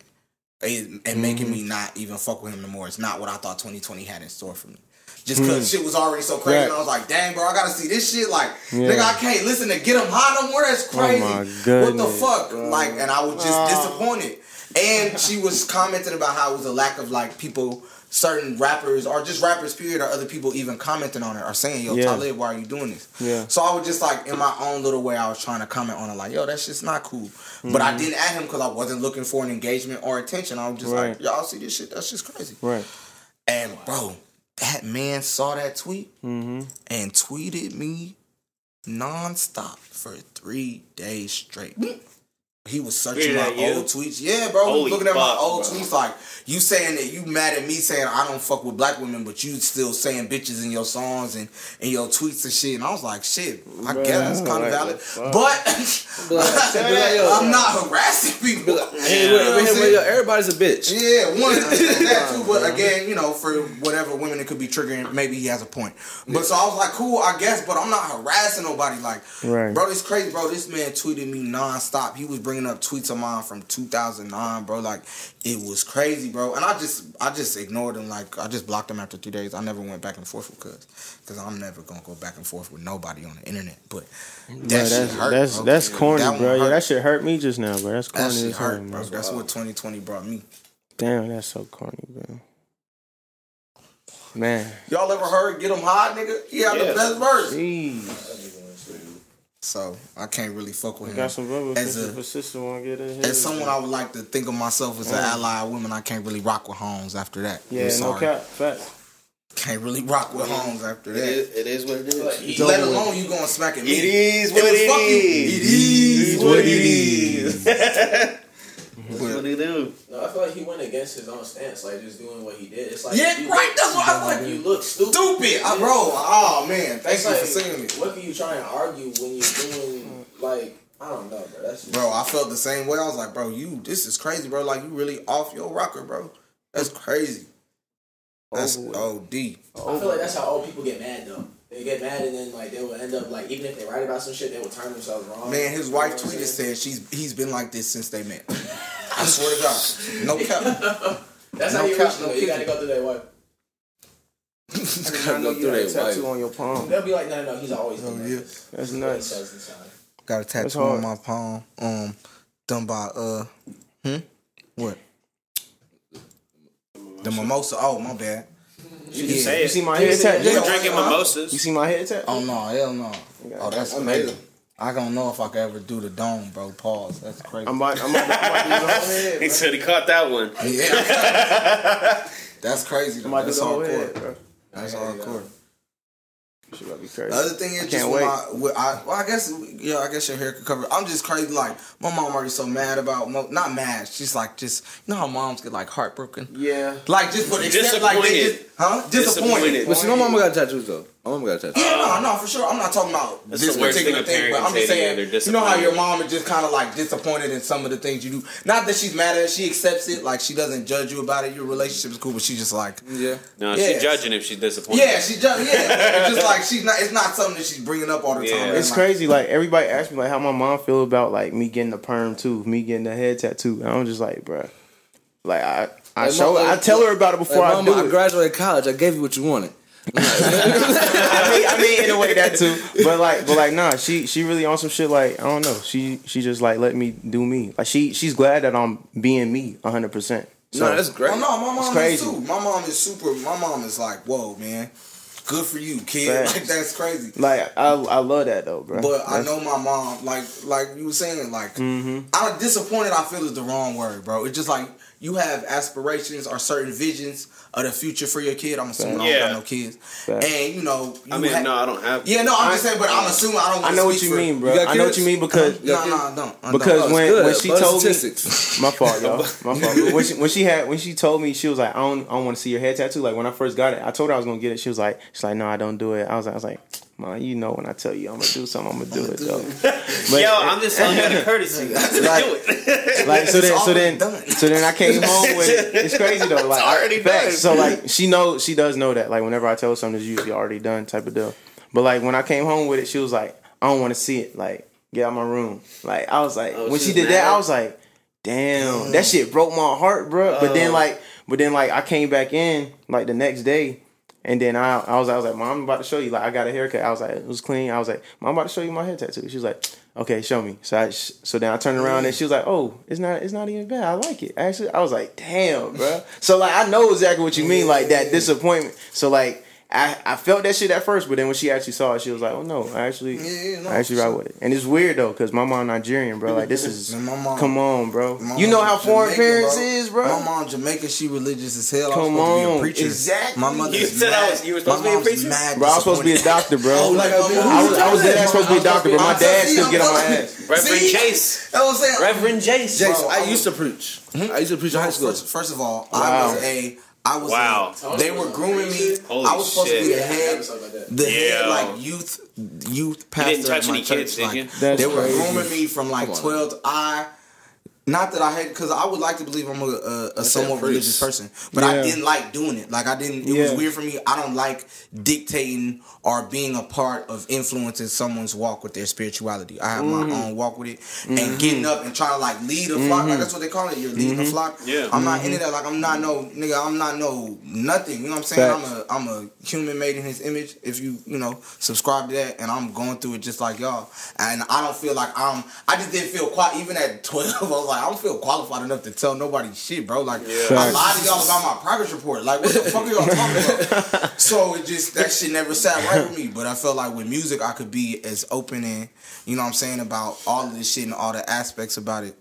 and, and making Mm-hmm. me not even fuck with him no more. It's not what I thought 2020 had in store for me. Just because hmm. shit was already so crazy, and I was like, "Dang, bro, I gotta see this shit." Like, Yeah. nigga, I can't listen to Get 'Em High no more. That's oh crazy. my what the fuck? bro. Like, and I was just ah. disappointed. And she was commenting about how it was a lack of like people, certain rappers or just rappers period, or other people even commenting on it or saying, "Yo, Yeah. Talib, why are you doing this?" Yeah. So I was just like in my own little way, I was trying to comment on it, like, "Yo, that's just not cool." But I mm-hmm. didn't at him because I wasn't looking for an engagement or attention. I was just like, "Y'all see this shit? That's just crazy." Right. And bro, that man saw that tweet Mm-hmm. and tweeted me nonstop for three days straight. He was searching my you? old tweets. Yeah, bro. Holy looking at my old bro. tweets like, you saying that you mad at me saying I don't fuck with black women, but you still saying bitches in your songs and, and your tweets and shit. And I was like, shit, I Bruh, guess that's kind of what valid. the? But, I'm not harassing people. Hey, You know what I'm wait, wait, wait, everybody's a bitch. Yeah, one that too. But again, you know, for whatever women it could be triggering, maybe he has a point. But so I was like, cool, I guess. But I'm not harassing nobody. Like, Right. bro, this crazy, bro. This man tweeted me nonstop. He was bringing up tweets of mine from 2009, bro. Like, it was crazy, bro. And I just, I just ignored them. Like, I just blocked them after two days. I never went back and forth with Cuz, because I'm never gonna go back and forth with nobody on the internet. But that Bro, that's hurt. that's bro. that's corny, That bro. Yeah, that shit hurt me just now, bro. That's corny That shit hurt, bro. That's what 2020 brought me. Damn, that's so corny, bro. Man, Y'all ever heard "Get "Get 'Em High," nigga? He had Yeah. the best verse. jeez. So I can't really fuck with him. Got some rubber As a- a sister want to get in here. As someone I would like to think of myself as an um, ally of women, I can't really rock with Holmes after that. Yeah, I'm no cap, facts. Can't really rock with Holmes after It that. is, it is what it is. Like, he- Let alone you going smacking me. It is what was it fucking- is. It is what it is. That's what he do. No, I feel like he went against his own stance, like just doing what he did. It's like Yeah, you right, that's what I like. You look stupid. Stupid, I, bro. Oh man, thank It's you like, for saying me. What can you try and argue when you're doing like I don't know, bro. That's just, bro. I felt the same way. I was like, bro, you, this is crazy, bro. Like you really off your rocker, bro. That's crazy. That's Over. OD. I feel like that's how old people get mad though. They get mad and then like they will end up like even if they write about some shit, they will turn themselves wrong. Man, his wife tweeted saying? said she's he's been like this since they met. I swear to God, no cap. That's no how you cap, reach no them. You gotta go through their wife. I didn't know Go you through had a their tattoo wife. on your palm. They'll be like, no, no, no. He's always been Oh, like yeah. this. That's That's nuts. Got a tattoo on my palm. Um, done by uh, hmm, what? The mimosa. Oh, my bad. You can Yeah. say You see my head see- tattoo? You're Yeah. drinking mimosas. You see my head tattoo? Oh no, hell no. Oh, that's Amazing. Crazy. I don't know if I could ever do the dome, bro. Pause. That's crazy. I'm about, I'm about, to- I'm about to do the whole head. He said he caught that one. yeah. that's crazy. I'm Though. about to do That's the whole head, hardcore. bro. That's Yeah, yeah. hardcore. Shit about be crazy. The other thing is I just can't when wait. my, I, well, I guess yeah, I guess your hair could cover. I'm just crazy. Like my mom already so mad about not mad. She's like just you know how moms get like heartbroken. yeah. Like just for the extent like they Disappointed. just, huh? Disappointed. Disappointed. But see, my mama got tattoos though. My mama got tattoos. Yeah, no, no, for sure. I'm not talking about That's this particular thing thing, but I'm just say to you, saying, you know how your mom is just kind of like disappointed in some of the things you do. Not that she's mad at it, she accepts it, like she doesn't judge you about it. Your relationship is cool, but she's just like, Yeah. No, Yes. she's judging if she's disappointed. yeah, she judge, yeah, it's just like she's not. It's not something that she's bringing up all the Yeah. time. It's It's like, crazy. Like everybody asks me like how my mom feel about like me getting the perm too, me getting the head tattoo. And I'm just like, bruh. Like I, I Like, show, mom, I tell her about it before Like, I mama, do I graduated college. I gave you what you wanted. I mean, I mean, in a way that too. But like, but like, nah, she she really on some shit. Like I don't know. She she just like let me do me. Like she she's glad that I'm being me 100. percent So no, that's great. Oh no, my mom crazy. is too. My mom is super. My mom is like, whoa, man, good for you, kid. Facts. Like that's crazy. like I I love that though, bro. But I know my mom, like like you were saying, like Mm-hmm. I'm disappointed. I feel is the wrong word, bro. It's just like you have aspirations or certain visions of the future for your kid. I'm assuming I don't Yeah. got no kids, and you know, you I mean, ha- no, I don't have. yeah, no, I'm just saying, but I'm assuming I don't. I know what you for- mean, bro. You I know what you mean because No, no, I don't. I because don't. Oh, when good. when she Blood told me my fault y'all my fault when she, when she had when she told me she was like I don't I don't want to see your head tattoo like when I first got it I told her I was gonna get it she was like she's like no I don't do it I was I was like man you know when I tell you I'm gonna do something I'm gonna do it though But- Yo, I'm just telling you out of courtesy. not Like- do it. like so then so then done. so then I came home with it. It's crazy though. Like already facts. done. So like she knows she does know that. Like whenever I tell her something, it's usually already done type of deal. But like when I came home with it, she was like, I don't want to see it. Like get out my room. Like I was like Oh, when she she was did that. I was like, damn, that shit broke my heart, bro. But then Oh. like but then like I came back in like the next day. And then I, I was, I was like, Mom, I'm about to show you. Like, I got a haircut. I was like, it was clean. I was like, Mom, I'm about to show you my hair tattoo. She was like, Okay, show me. So I, so then I turned around and she was like, Oh, it's not, it's not even bad. I like it. Actually, I was like, Damn, bro. So like, I know exactly what you mean, like that disappointment. So like, I, I felt that shit at first, but then when she actually saw it, she was like, "Oh no, I actually, Yeah, yeah, no, I actually ride with it." And it's weird though, cause my mom Nigerian, bro. Like this is, my mom- come on, bro. My You know how foreign Jamaican, parents bro. is, bro. My mom Jamaican, she religious as hell. Come I was supposed to be on, a preacher. exactly. My mother You said I was- you were supposed my to be a preacher? Mad Bro, I was supposed to be a doctor, bro. Oh, like, I mean, I was, I was supposed to be a doctor, but my dad telling still get on my ass. Reverend See? Jace. I'm saying. Reverend Jace. Jace, I used to preach. Hmm? I used to preach in high school. First, first of all, I was a. I was. Wow. A, they were grooming me. Holy I was supposed to be shit. the head, the head like youth, youth pastor. didn't touch my any church. kids, did like, you? That's they were crazy. grooming me from like twelve. to I. Not that I had, because I would like to believe I'm a, a, a somewhat priest. religious person, but I didn't like doing it. Like I didn't. It Yeah. was weird for me. I don't like dictating or being a part of influencing someone's walk with their spirituality. I have Mm-hmm. my own walk with it, and getting up and trying to like lead a flock. Like that's what they call it. You're leading Mm-hmm. a flock. Yeah. I'm not into that. Like I'm not no nigga. I'm not no nothing. You know what I'm saying? Facts. I'm a I'm a human made in His image. If you you know subscribe to that, and I'm going through it just like y'all. And I don't feel like I'm. I just didn't feel quite. Even at 12, I was like I don't feel qualified enough to tell nobody shit, bro. Like I Facts. lied to y'all about my progress report. Like what the fuck are y'all talking about? so it just that shit never sat right with me. But I felt like with music, I could be as open and you know what I'm saying about all of this shit and all the aspects about it.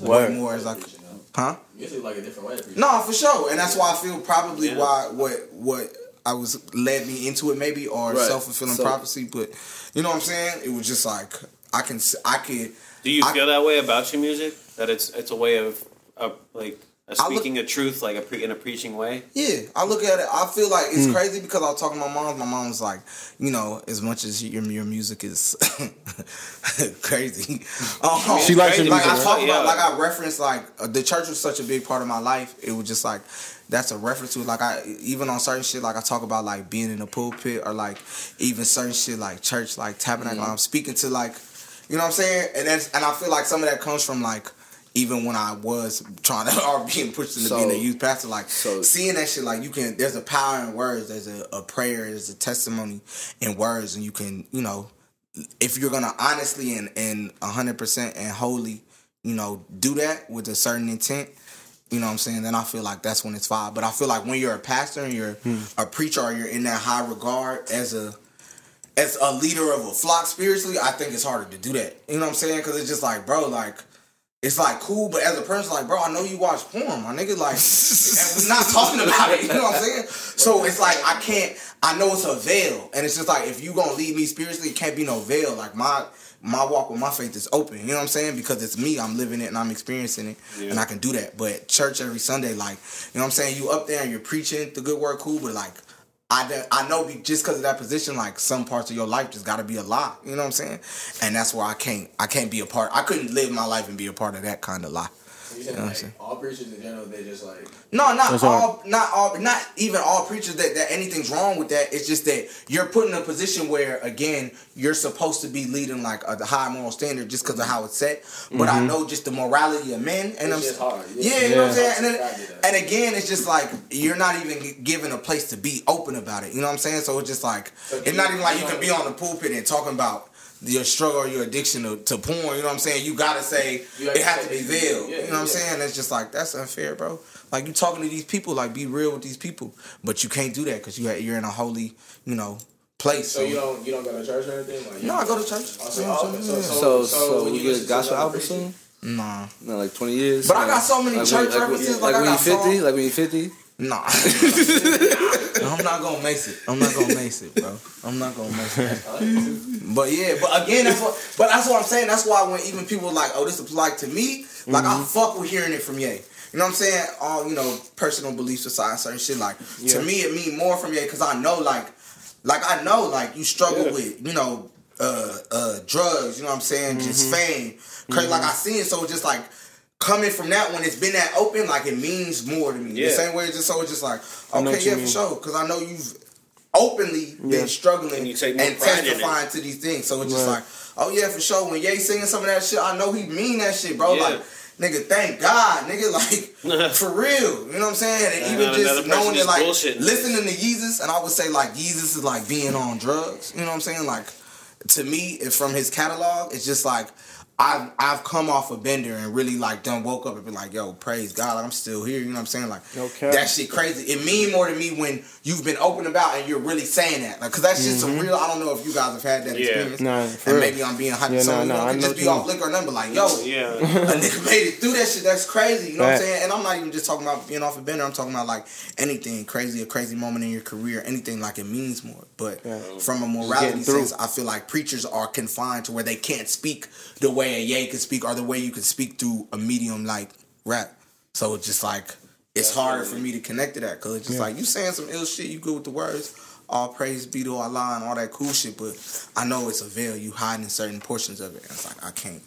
Way more as I could. Huh? Music like a different way. of preaching. No, for sure, and that's why I feel probably Yeah. why what what I was led me into it maybe or Right. self fulfilling So- prophecy, but you know what I'm saying? It was just like I can s- I could Do you I- feel that way about your music? That it's it's a way of, of like a I look- speaking a truth, like a pre- in a preaching way. yeah. I look at it. I feel like it's crazy because I was talking to my mom. My mom was like, you know, as much as your your music is crazy, um, She likes your like I talk right? about Yeah. like I reference like uh, the church was such a big part of my life. It was just like that's a reference to like I even on certain shit like I talk about like being in the pulpit or like even certain shit like church like tabernacle. Mm-hmm. I'm speaking to like you know what I'm saying, and that's and I feel like some of that comes from like. Even when I was trying to or being pushed into So- being a youth pastor, like so- seeing that shit, like you can. There's a power in words. There's a, a prayer. There's a testimony in words, and you can, you know, if you're gonna honestly and and hundred percent and wholly, you know, do that with a certain intent, you know what I'm saying, then I feel like that's when it's fine. But I feel like when you're a pastor and you're hmm. a preacher or you're in that high regard as a as a leader of a flock spiritually, I think it's harder to do that. You know what I'm saying? Because it's just like, bro, like it's like cool, but as a person, like, bro, I know you watch porn, my nigga. Like, and we're not talking about it. You know what I'm saying? So it's like I can't. I know it's a veil, and it's just like if you gonna lead me spiritually, it can't be no veil. Like my my walk with my faith is open. You know what I'm saying? Because it's me. I'm living it and I'm experiencing it, and I can do that. But church every Sunday, like, you know what I'm saying? You up there and you're preaching the good word, cool, but like. I, I know just because of that position, like some parts of your life just got to be a lie. You know what I'm saying? And that's why I can't I can't be a part. I couldn't live my life and be a part of that kind of lie. You saying know what I'm like saying? all preachers in general, they just like No, not That's all, not all, not even all preachers that, that anything's wrong with that. It's just that you're put in a position where, again, you're supposed to be leading like a high moral standard just because of how it's set. But I mm-hmm. know just the morality of men, and I'm It's just hard. yeah, Yeah. you know what I'm saying. And, then, I get that. and again, it's just like you're not even given a place to be open about it. You know what I'm saying? So it's just like So it's you- not even like you you can be on the pulpit and talking about. Your struggle or your addiction to, to porn, you know what I'm saying? You gotta say You have it has say to be it's- veiled. yeah, you know what I'm saying? It's just like that's unfair, bro. Like you talking to these people, like be real with these people, but you can't do that because you you're in a holy, you know, place. so you don't you don't go to church or anything. Like, No, I go to church. So, You know oh, okay, saying? so, So, so, so, when you get listen to gospel another album soon? Nah, No, like twenty years. But I got so many like church when, like, references, Like, like when you got fifty, like when you fifty. nah. I'm not gonna mace it. I'm not gonna mace it, bro. I'm not gonna mace it. But yeah, but again, that's what. But that's what I'm saying. That's why when even people like, oh, this is like to me, like I fuck with hearing it from Ye. You know what I'm saying? All you know, personal beliefs aside, certain shit. Like Yeah. to me, it mean more from Ye because I know, like, like I know, like you struggle Yeah. with, you know, uh, uh, drugs. You know what I'm saying? Just fame, crazy. Like I seen it, so it's just like. Coming from that when it's been that open, like it means more to me. The same way, it's just so it's just like, okay, yeah, for sure, because I know you've openly Yeah. been struggling And you take and pride in it. testifying to these things. So it's just Right. like, oh yeah, for sure. When Ye singing some of that shit, I know he mean that shit, bro. Yeah. Like, nigga, thank God, nigga, like for real. You know what I'm saying? And And even just knowing that, like, bullshitting. listening to Jesus, and I would say like Jesus is like being on drugs. You know what I'm saying? Like to me, if from his catalog, it's just like. I've I've come off a bender and really like done woke up and been like, yo, praise God, I'm still here. You know what I'm saying? Like No cap. that shit crazy. It mean more to me when you've been open about and you're really saying that. Like, cause that shit's some real. I don't know if you guys have had that Yeah. experience. Mm-hmm. Nah, for and real. maybe I'm being hyper. Yeah, some nah, of you nah, know, I could just be off mean. liquor or number. Like, yo, Yeah. a nigga made it through that shit. That's crazy. You know what I'm saying? And I'm not even just talking about being off a bender. I'm talking about like anything crazy, a crazy moment in your career, anything like it means more. But Yeah. from a morality sense, I feel like preachers are confined to where they can't speak the way a Ye can speak or the way you can speak through a medium like rap. So it's just like it's harder for me to connect to that because it's just like you saying some ill shit. You good with the words. All praise be to Allah and all that cool shit, but I know it's a veil. You hiding certain portions of it. And it's like I can't.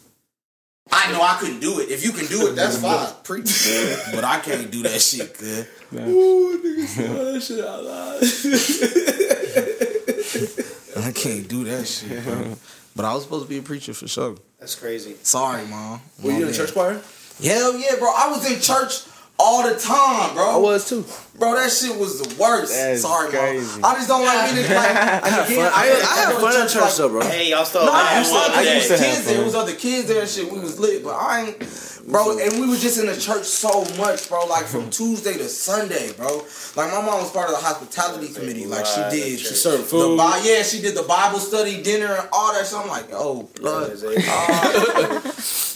I know I couldn't do it. If you can do it, that's fine. Preach. but I can't do that shit, good. I can't do that shit, bro. But I was supposed to be a preacher for sure. That's crazy. Sorry, mom. Were you in My a church choir? Hell yeah, bro. I was in church all the time, bro. I was too. Bro, that shit was the worst. That's Sorry, crazy. mom. I just don't like being in like. I have fun. I, I have fun at church though, bro. Hey, y'all still No, I I used to, I used to have kids there. fun. It was other kids there and shit. We was lit, but I ain't, bro. And we were just in the church so much, bro. Like from Tuesday to Sunday, bro. Like my mom was part of the hospitality committee. Like she did. she She served food. Bi- yeah, she did the Bible study, dinner, and all that. So I'm like, oh, blood.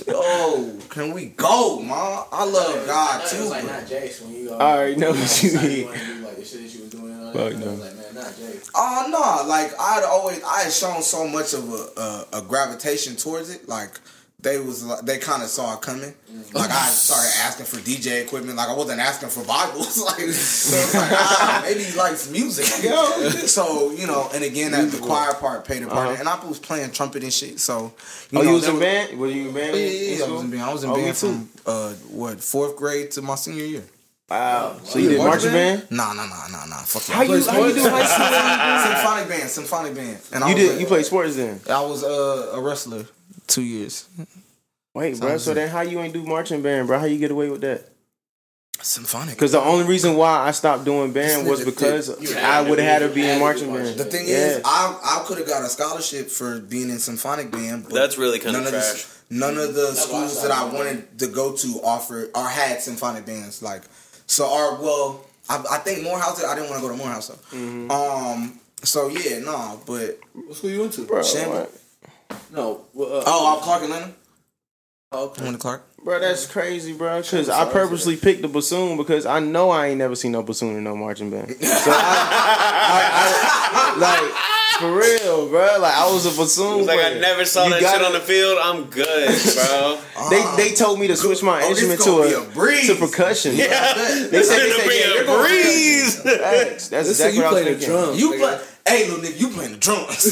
Oh, can we go, mom? I love God It too. was like not Jace when you. Uh, I already know what you mean. wanted to do, like the shit that you was doing. All Fuck that. No. like, man, not Jace. Oh uh, no! Like I'd always, I had shown so much of a a, a gravitation towards it. Like they was, like, they kind of saw it coming. Like I started asking for DJ equipment. Like I wasn't asking for Bibles. like so like ah, maybe he likes music. You know? so you know, and again, that the choir part played a part, Uh-huh. and I was playing trumpet and shit. So Oh, know, you was in band? Were you in band? Yeah, yeah, yeah, I was in band. I was in Oh, band from uh what fourth grade to my senior year. Wow. So you you did marching band? Nah, nah, nah, nah, nah. Fuck that. How you how you do high school? Symphonic band, symphonic band. And You was did a- you played sports then? I was uh, a wrestler two years. Wait, bro. So then how you ain't do marching band, bro? How you get away with that? Symphonic. Because the only reason why I stopped doing band was because I would have had to be in marching band. The thing Yeah. is, I I could have got a scholarship for being in symphonic band. But That's really kinda none of the- trash. none of the why schools that I wanted to go to offered or had symphonic bands. Like so, our well, I, I think Morehouse. I didn't want to go to Morehouse though. Mm-hmm. Um. So yeah, no, but What school you went to? Bro, Sham- what? No. well, Uh, oh, I'm Clark Atlanta. okay. I went to Clark. Bro, that's crazy, bro. Because I purposely picked the bassoon because I know I ain't never seen no bassoon in no marching band. So I, I, I like for real, bro. Like I was a bassoon. It's like I never saw You that shit gotta- on the field. I'm good, bro. They they told me to switch my Oh, instrument gonna a, a breeze. to percussion. yeah, They it's said- gonna they said, be yeah, a you're gonna- breeze. Facts. That's Let's exactly you what I play was the thinking. drums. You play. Hey, little nigga, you playing the drums.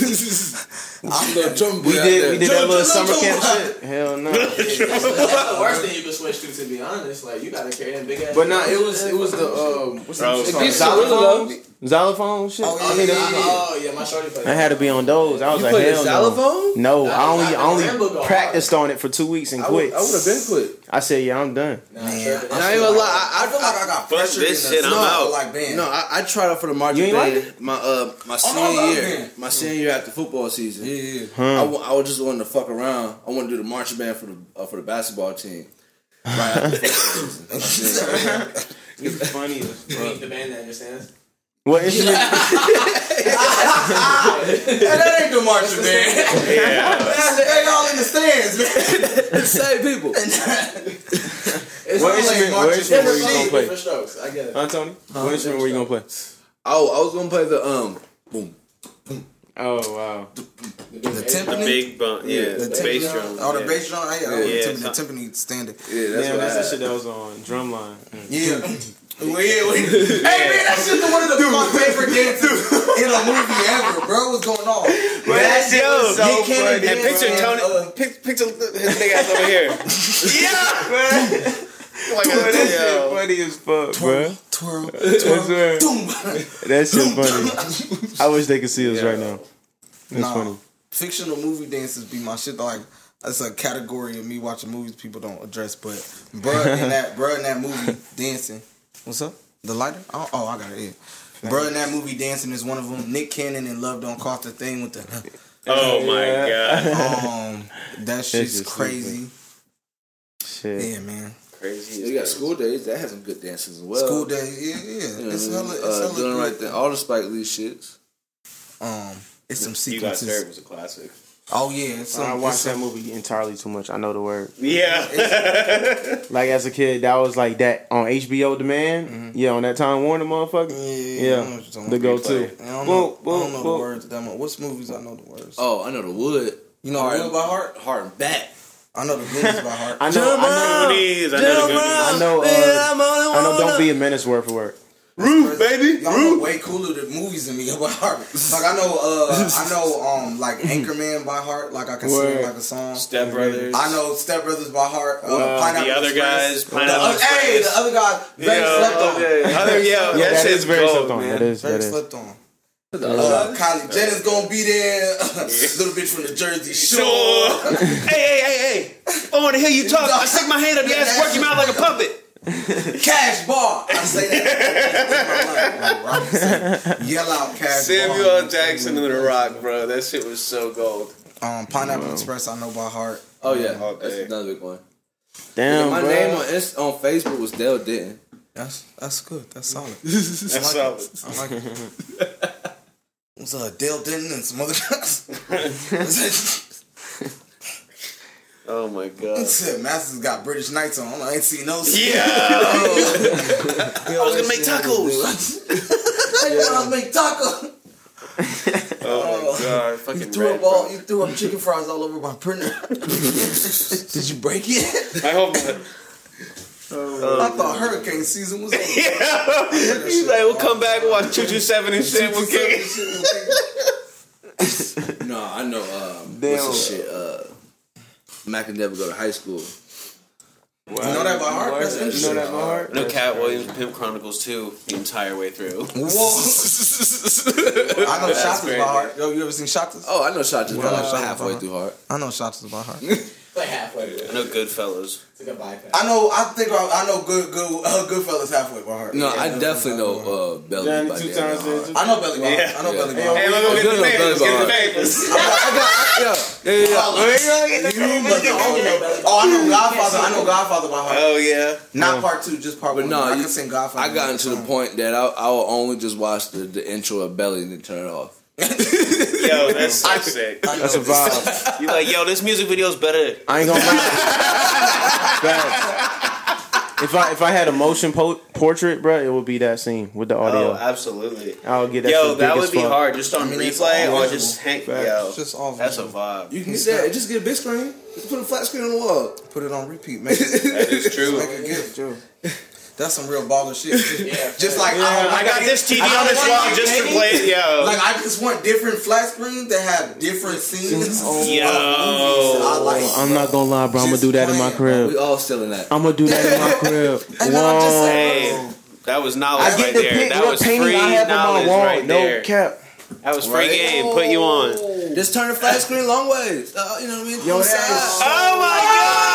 I'm the drum We boy out did we did that little drum- summer drum- camp drum. shit. Hell no. That's, that's the worst thing you can switch to, to be honest. Like you gotta carry that big ass. But nah, it was it was the um what's Bro, that shit it's called? decent, Xylophone? Xylophone shit. Oh, yeah, I mean, yeah, yeah. Oh yeah, my shorty played. I had to be on those. I was You like, play the hell no. xylophone? No, Nah, I only I I only practiced on it for two weeks and quit. I would have been quit. I said, yeah, I'm done. Nah, Man, tripping. And I ain't gonna lie, I, I feel like I got Fuck pressured this shit, I'm no, out. Like band. No, I, I tried out for the marching You ain't like band my uh my I senior love year. band. My senior year after football season. yeah, yeah. I, wa- I was just wanting to fuck around. I want to do the marching band for the uh, for the basketball team. Right after football season. It's funny as You ain't the band that understands. What instrument? Hey, that ain't the marching band. Yeah, they all in the stands, man. Same people. Uh, it's What not like instrument- what instrument were you gonna play? Different strokes. I get it. Huh, Tony? Uh, what instrument were you gonna play? Oh, I was gonna play the um boom. Oh wow. The the timpani. big bump. Yeah, the the bass drum. Oh, the yeah. bass drum. Hey, oh, Yeah. the timpani, the timpani standard. Yeah, that's Damn, what that's I the shit that was on drumline. Yeah. Mm. Well, yeah, well, hey man, that's just one of the my favorite dances in a movie ever, bro. What's going on? That shit Yo, was so Nick Cannon funny. And picture And, Tony, uh, pic- picture his big ass over here. yeah, Like, That shit funny as fuck, bro. Twirl, That's twirl, right. doom. That shit funny. I wish they could see us right now. That's Nah, funny. Fictional movie dances be my shit. Like that's a category of me watching movies people don't address. But bro, in that bruh in that movie dancing. What's up? The lighter? Oh, oh I got it. Yeah. Bruh in that movie dancing is one of them. Nick Cannon and Love Don't Cost a Thing with the. Oh my god, Um, that shit's just crazy. Shit. Yeah, man. crazy. You got School Daze. That has some good dances as well. School Daze, yeah, yeah. You know it's what I hella, uh, doing the right thing. All the Spike Lee shits. Um, it's some You got sequences. served was a classic. Oh yeah, it's some, I it's watched some- that movie entirely too much. I know the word. Yeah, Like as a kid, that was like that on HBO Demand. Yeah, on that Time Warner motherfucker. Yeah, Yeah, I know what you're talking the go to. I don't know, Boom, I don't boom, know the words that much. What's movies I know the words? Oh, I know the Wood. You know Heart Wood by heart? Heart and back. I know the Goonies by heart. I know. I know. Goonies. I know the Goonies. I know. Uh, I know. Don't be a menace word for word. Roof, baby. Y'all know way cooler the movies than me by heart. Like I know, uh, I know, um, like Anchorman by heart. Like I can sing like a song. Step Brothers. I know Step Brothers by heart. Uh, Well, Pineapple the other Express. guys, Pineapple The other- Hey, the other guy, very Yeah. slept on. Other, yeah, Yeah, that, that shit's very slept on. man. That is. That Very slept on. Uh, Kylie Jenner's gonna be there. Little bitch from the Jersey Shore. Hey, hey, hey, hey! I want to hear you talk. I stick my hand up your ass, work your mouth like a puppet. Cash bar. I say that. I say, Yell out cash Samuel bar. L. Jackson and The Rock, bro. That shit was so gold. Um, Pineapple Express. I know by heart. Oh yeah, All that's day. another big one. Damn, my bro. name on Inst- on Facebook was Dale Denton. That's that's good. That's solid. That's I like solid. it. I like it. What's uh Dale Denton and some other guys? Oh my god. Said Masters got British Knights on. I ain't seen no. Yeah. I was gonna make tacos. I want to make tacos. Oh my god. You Fucking threw red. up all. You threw up chicken fries all over my printer. Did you break it? I hope not. I thought hurricane season was over. Yeah. He's like, we'll come back, we'll watch 227 and shit. We'll kick it. No, I know. Um, Damn. what's the shit? Uh, Mac and Never go to high school. You know that by heart? That's You know that by heart? No, Cat Williams, Pimp Chronicles 2, the entire way through. Whoa. I know That's Shottas is by heart. Yo, you ever seen Shottas? Oh, I know Shottas just Yeah, I know halfway through hard. I know Shottas is by heart. Like halfway. I know Goodfellas. It's like a bypass. I know. I think I, I know good, good, uh, Goodfellas halfway by heart. No, Yeah, I that's definitely know uh, Belly Johnny by two times Hard. I know Belly by heart. Yeah. I know Belly by Hey, heart. Hey, let's go get the papers. Get the papers. Yeah, yeah, yeah. yeah. You must only know Oh, I know Godfather. I know Godfather by heart. Oh, yeah. Not part two, just part But one. no, I you- can sing Godfather. I got into the point that I, I will only just watch the, the intro of Belly and then turn it off. Yo, that's so sick. That's a vibe. You like, yo, this music video is better. I ain't gonna lie. Facts. If I if I had a motion po- portrait, bro, it would be that scene with the audio. Oh, absolutely. I'll get that. Yo, that would be fuck. hard just on I mean, replay or visual. just hang. Facts. Yo, It's just all that's a vibe. You can say it. Just get a big screen. Just put a flat screen on the wall. Put it on repeat, make it, That is true. make it good. That's some real baller shit. Just, Yeah, just like I I, got this TV on this wall just to play it. Yo, Like I just want different flat screens that have different scenes. Oh, Yo. I like. I'm not gonna lie, bro. I'm gonna do that in my Just playing, We all still in that. I'm gonna do that in my crib. And then I'm just Whoa. saying, hey, that was knowledge I get right the there. pic, That was painting free I have on my knowledge wall. right no there. cap. That was free Right? game. Put you on. Just turn the flat screen long ways. Uh, you know what I mean? Yo, that is side. Oh my god!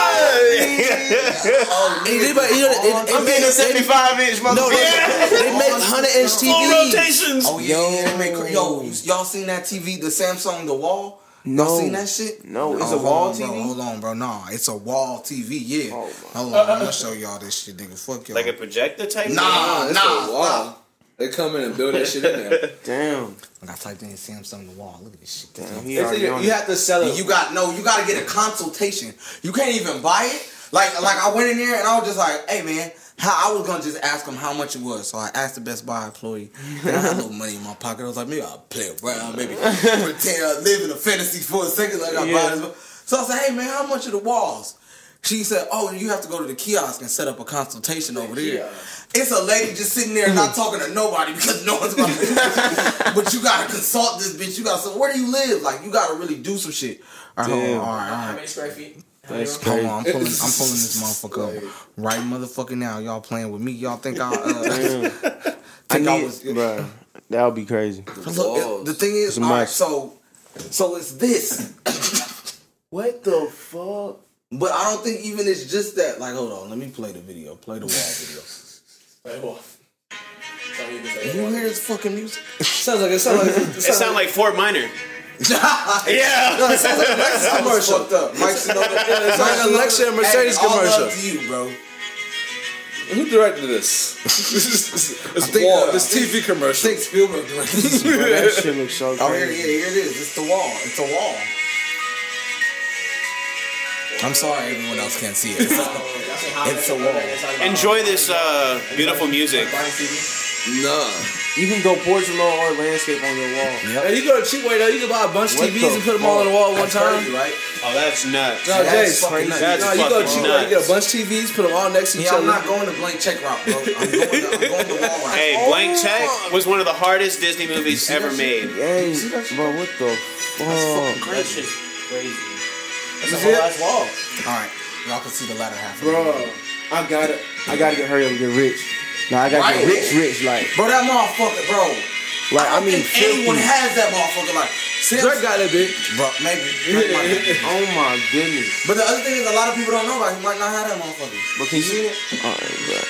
And you think about- you know, it- it- I'm getting a it- 75 inch No, no, Yeah. they make hundred inch Full TVs. rotations. Oh yeah, yeah, they make yo, you- y'all seen that TV, the Samsung, the wall? Y'all No. seen that shit? No, it's Oh, a wall hold on, Bro, TV? hold on, bro. No, it's a wall TV. Yeah. Oh, hold on, I'm gonna show y'all this shit, nigga. Fuck y'all. Like a projector type. Nah, Nah, nah, nah, wow. They come in and build that shit in there. Damn. I typed in Samsung, the wall. Look at this shit. Damn, he It's already either- on you it. have to sell it. You got no. You got to get a consultation. You can't even buy it. Like like I went in there and I was just like, hey man, how I was gonna just ask him how much it was. So I asked the Best Buy employee. And I had a little money in my pocket. I was like, maybe I'll play around, maybe pretend I live in a fantasy for a second. Like I Yeah. buy this. So I said, hey man, how much are the walls? She said, "Oh, you have to go to the kiosk and set up a consultation over there." It's a lady just sitting there not talking to nobody because no one's about to. but you gotta consult this bitch. You gotta say, "Where do you live?" Like you gotta really do some shit. All right, hold on, Damn. all right, How many square feet? That's many Hold on, I'm pulling, I'm pulling this motherfucker up right motherfucking now. Y'all playing with me? Y'all think I? Uh, Damn. I think I was? bro. That would be crazy. Look, it- the thing is, all right, so, so it's this, What the fuck? but I don't think even it's just that. Like, hold on, let me play the video. Play the wall video. Wait, what? Tell me this. You hear this fucking music? sounds like it sounds like it It sounds like Fort Minor. yeah. No, it sounds like a Lexus commercial. fucked up. Mike Shinoda. it's like a Lexus and Mercedes hey, all commercial. love to you, bro. Who directed this? it's think, wall. uh, this TV commercial. Think Spielberg directed this. Bro, that shit looks so Oh, here, crazy. yeah, here it is. It's the wall. It's a wall. I'm sorry everyone else can't see it. It's a, it's a wall. Enjoy this uh, beautiful music. No. You can go portrait mode or landscape on your wall. Hey, you go to cheap way though. You can buy a bunch of TVs and put them all on the wall at one time. crazy, right? Oh, that's nuts. No, That's Jace. fucking nuts. That's no, you go to fucking cheap way. You get a bunch of TVs, put them all next to each Yeah, I'm not going to blank check route, bro. I'm going to, I'm going to wall route. Hey, Blank Check was one of the hardest Disney movies ever made. Hey, bro, what the fuck? That shit's crazy. That's a whole ass wall. All right, y'all can see the latter half. Bro. I gotta, I gotta get hurry up and get rich. No, I gotta Right. get rich, rich. Like, Bro, that motherfucker, bro. like I I mean, mean, anyone 50. has that motherfucker. Like, Sam, Drake got that big. bro, maybe. Drake might have. Oh my goodness. But the other thing is, a lot of people don't know about. It. He might not have that motherfucker. But can you see it? Alright,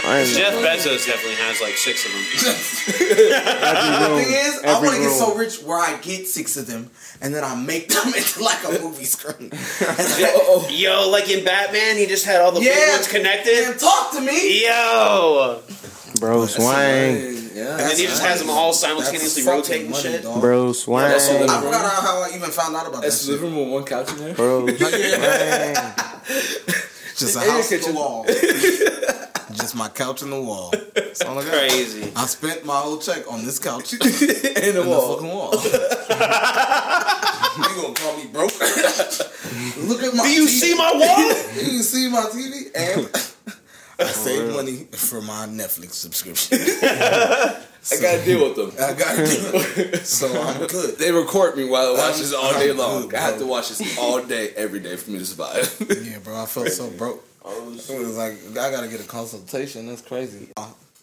bro. Jeff Bezos definitely has like six of them. The thing is, I every want to get so rich where I get six of them, and then I make them into like a movie screen. Oh, Yo, like in Batman, he just had all the big yeah, ones connected. Man, talk to me. Yo, Bro, swang. Yeah. and he just has them all simultaneously rotating money, shit. dog. Bro, swang. that's all I forgot how, how I even found out about that. That's the Shit. living room with one couch in there. Bro. Just a In house to kitchen. wall. Just my couch and the wall. That's all I got. Crazy. I spent my whole check on this couch in the and the wall. fucking wall. you gonna call me broke? Look at my. Do you TV. see my wall? Do you see my TV? And I save money for my Netflix subscription. I gotta deal with them. I got it. So I'm good. They record me while I watch I'm- this all day I'm long. good, I have to watch this all day, every day for me to survive. Yeah, bro, I felt so broke. Oh, it was like I gotta get a consultation. That's crazy.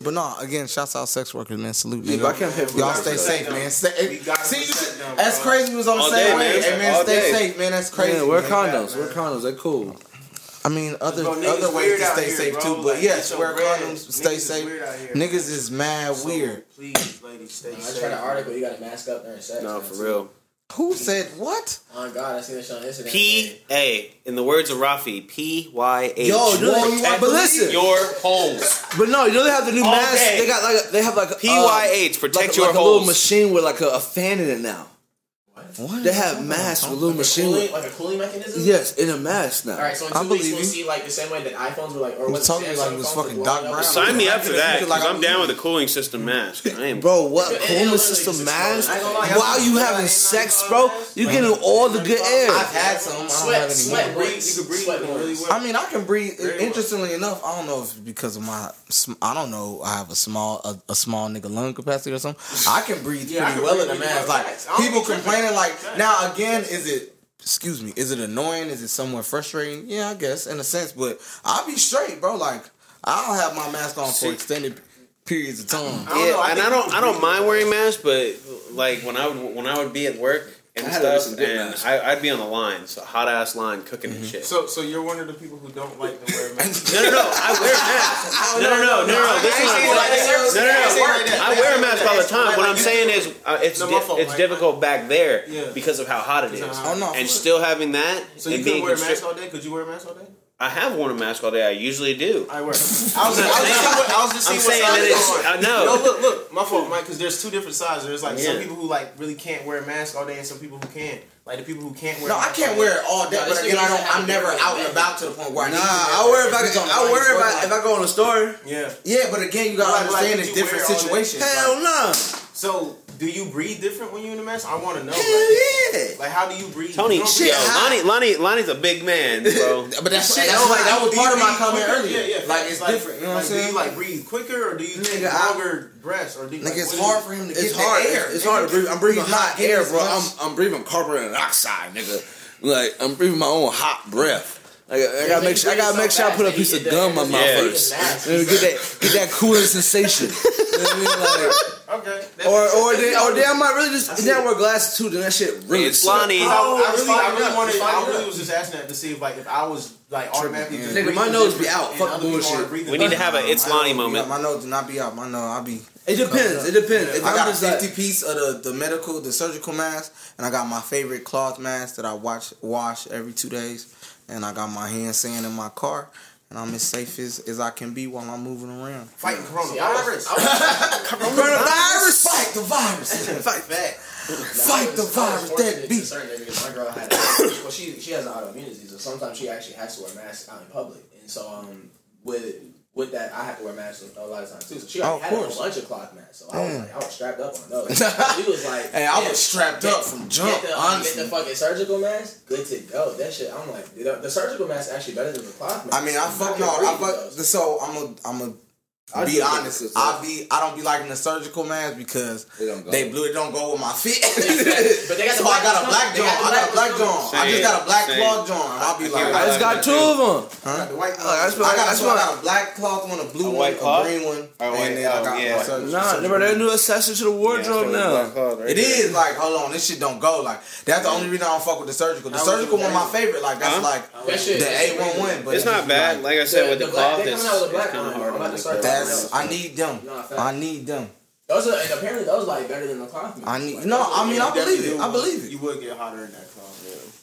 But no, again, shouts out sex workers, man. Salute, Yeah, nigga. I can't pay Y'all stay safe, man. Stay, see, protect them, that's bro. crazy. We was on the All same day, way. man. Hey, man, All stay day. safe, man. That's crazy. Yeah, wear man. condoms. Wear condoms. They're cool. I mean, other Bro, other ways to stay here, safe bro. too. But Like, yes, it's so wear red. condoms. Niggas Stay is safe. weird out here, Niggas is mad So, weird. Please, ladies, stay I safe. tried an article. You got to mask up during sex. No, man. for real. Who said what? Oh God, I seen this on Instagram. P A. In the words of Rafi, P Y H. Yo, you know- but listen. your homes. But no, you know they have the new All mask. day. They got like a, they have like a P Y H. uh, Protect like, your like a little machine with like a, a fan in it now. What? They have masks with little Like a machine. cooling, like a cooling mechanism. Yes, in a mask now. All right, so in I two weeks believe we'll you. see like the same way that iPhones were like, or You was talking Samsung like it fucking Doc. Brown. Sign me up for that like because I I'm down with a cooling system mask. I ain't Bro, what It- it cooling system mask? exploded. I ain't gonna lie, While you I'm- having sex, bro, you getting all the good air. I've had some. I Sweat, have sweat, breathe. You can breathe really well. I mean, I can breathe. Interestingly enough, I don't know if it's because of my. sm- I don't know. I have a small, a, a small nigga lung capacity or something. I can breathe Yeah, I pretty can well breathe in a mask. Like Facts. I don't people be tripping. complaining. Like Facts. now again, is it? Excuse me. Is it annoying? Is it somewhat frustrating? Yeah, I guess in a sense. But I'll be straight, bro. Like I'll have my mask on for extended periods of time. I don't Yeah, know. I and I don't- I don't mind wearing masks, but like when I would when I would be at work and I stuff, wear some good and. I, I'd be on the line, so hot ass line cooking and shit. So, so you're one of the people who don't like to wear masks. no, no, no, I wear masks. No, no, no, no, no. This is what I'm saying. No, no, no. I wear a mask all the time. What I'm saying is, uh, it's No, di- it's Mike. difficult back there Yeah. because of how hot it is, Oh no. and still having that So you and couldn't wear a mask all day? Could you wear a mask all day? I have worn a mask all day. I usually do. I wear. I was, I was just seeing what, I was just seeing what that you're on. I know. No, look, look, my fault, Mike, because there's two different sides. There's like some people who like really can't wear a mask all day, and some people who can. Like the people who can't wear. No, a I mask can't wear it all day, No, but again, I don't. I'm never out and about to the point where I Nah, need to. I wear if I, He's on the I wear if I, if I go in the store. Yeah. Yeah, but again, you gotta Like- like, understand did it's different wear situations. Hell Like, no. So, do you breathe different when you're in a mask? I want to know. Hell Like, yeah. like, how do you breathe? Tony, You don't yo, breathe- Lonnie, Lonnie, Lonnie's a big man, bro. But that's, shit, that's like, that was Do you part of my comment quicker? earlier. Yeah, yeah. Like it's different. You know what I'm like, saying? Do you like breathe quicker or do you take longer breaths or do you, Like like, it's hard for him to get hard. the air. It's hard to breathe. I'm breathing hot air, bro. I'm I'm breathing carbon dioxide, nigga. Like I'm breathing my own hot breath. Like, I gotta make sure. I gotta make sure I put a piece of gum in my mouth Yeah. first. Get that get that cooling sensation. You know what I mean? Like, Okay. That or or then or then I might really just then I wear glasses too. Then that shit really. It's suck. Lonnie. I, I really, I really wanted. I really was just asking that to see if, like, if I was like automatically. Yeah. just Nigga, my nose be out. Fuck bullshit. We need to have a it's Lonnie moment. My nose do not be out. My nose, I'll be. It depends. It depends. If I I'm got a just like, piece of the, the medical, the surgical mask, and I got my favorite cloth mask that I watch wash every two days, and I got my hand sand in my car, and I'm as safe as, as I can be while I'm moving around. fighting See, I was- coronavirus. I was- coronavirus. Fight the virus. Fight back. Fight the virus that beat. beat. My girl had, well, she she has an autoimmunity, so sometimes she actually has to wear masks out in public, and so um with with that I have to wear masks a lot of times too. So she Oh, already had a course. whole bunch of cloth masks, so I was Mm. like I was strapped up on those. She was like, Hey, I was strapped up from jump, Get the, get the fucking surgical mask, good to go. That shit, I'm like, the, the surgical mask actually better than the cloth mask. I mean, I fuck no, I fuck. So I'm a, I'm a. I be honest, think it's I be I don't be liking the surgical mask because They don't go. they blue it don't go with my feet. But they got the I got a black coming. John. They I got a black ones John. coming. I just got a black same. cloth John. I'll be I like, can't I just got two of them. huh? the white. Like, I what, got, I what, got a black cloth one, a blue A one, white a cloth? green one, Oh, and white- then I oh, got yeah. my surgical. Nah, remember that new accessory to the wardrobe now. It is like, hold on, this shit don't go. Like that's the only reason I don't fuck with the surgical. The surgical one my favorite. Like that's like That the A one one. But It's not bad. Like I said, with the, cloth, it's, coming out with the it's black kind of hard I'm on about the to start cloth. That's I need them. No. I need them. Those are, and apparently those like better than the cloth. I need. Like, No, I mean I believe it. I believe it. You would get hotter in that cloth.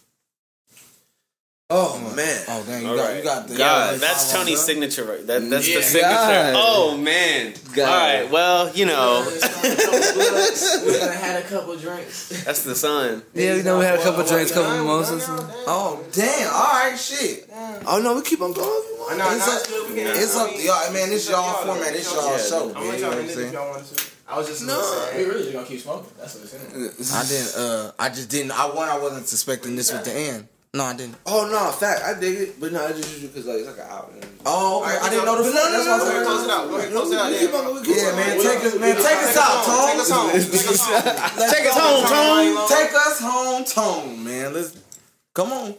Oh man. Oh damn, you got right. you got the. God, yeah, that's Tony's that. signature, right? That, that's Yeah. the signature. God. Oh man. God. All right. Well, you know, It's gonna be a couple bucks. We had a couple drinks. that's the sun. Yeah, you know we had a couple Well, drinks, couple well, mimosas. Oh damn! All right, shit. Oh no, we keep on going. if you want. No, It's no, up- good. We. It's I up mean, y'all, man. This it's y'all to format. This y'all Yeah. show. I'm gonna man, let you know y'all what I'm end if saying? y'all wanted to. I was just No. We really just gonna keep smoking. That's what it's in. I didn't. Uh, I just didn't. I one. I wasn't suspecting this with the end. No, I didn't. Oh no, fact, I dig it, but no, I just use it because like it's like an hour. Oh, okay. I didn't know the But flow. no, no, That's no, why I no, said Close it out. Go ahead, close it out. We keep on- we keep Yeah, on- man. we- Take us, man. Take us out, Tone. Take us home. Take us home. Let's Take us go, home, Tone. Take us home, Tone, man. Let's come on.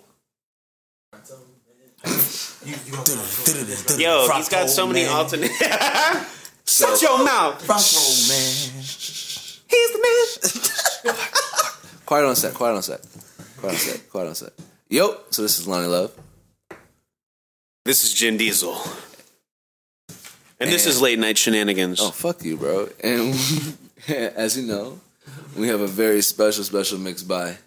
Yo, he's got so many alternate. Shut your mouth. Bronco, man. He's the man. Quiet on set. Quiet on set. Quiet on set. Quiet on set. Yo, so this is Lonnie Love. This is Jin Diesel. And this is late night shenanigans. Oh fuck you, bro. And as you know, we have a very special, special mix by.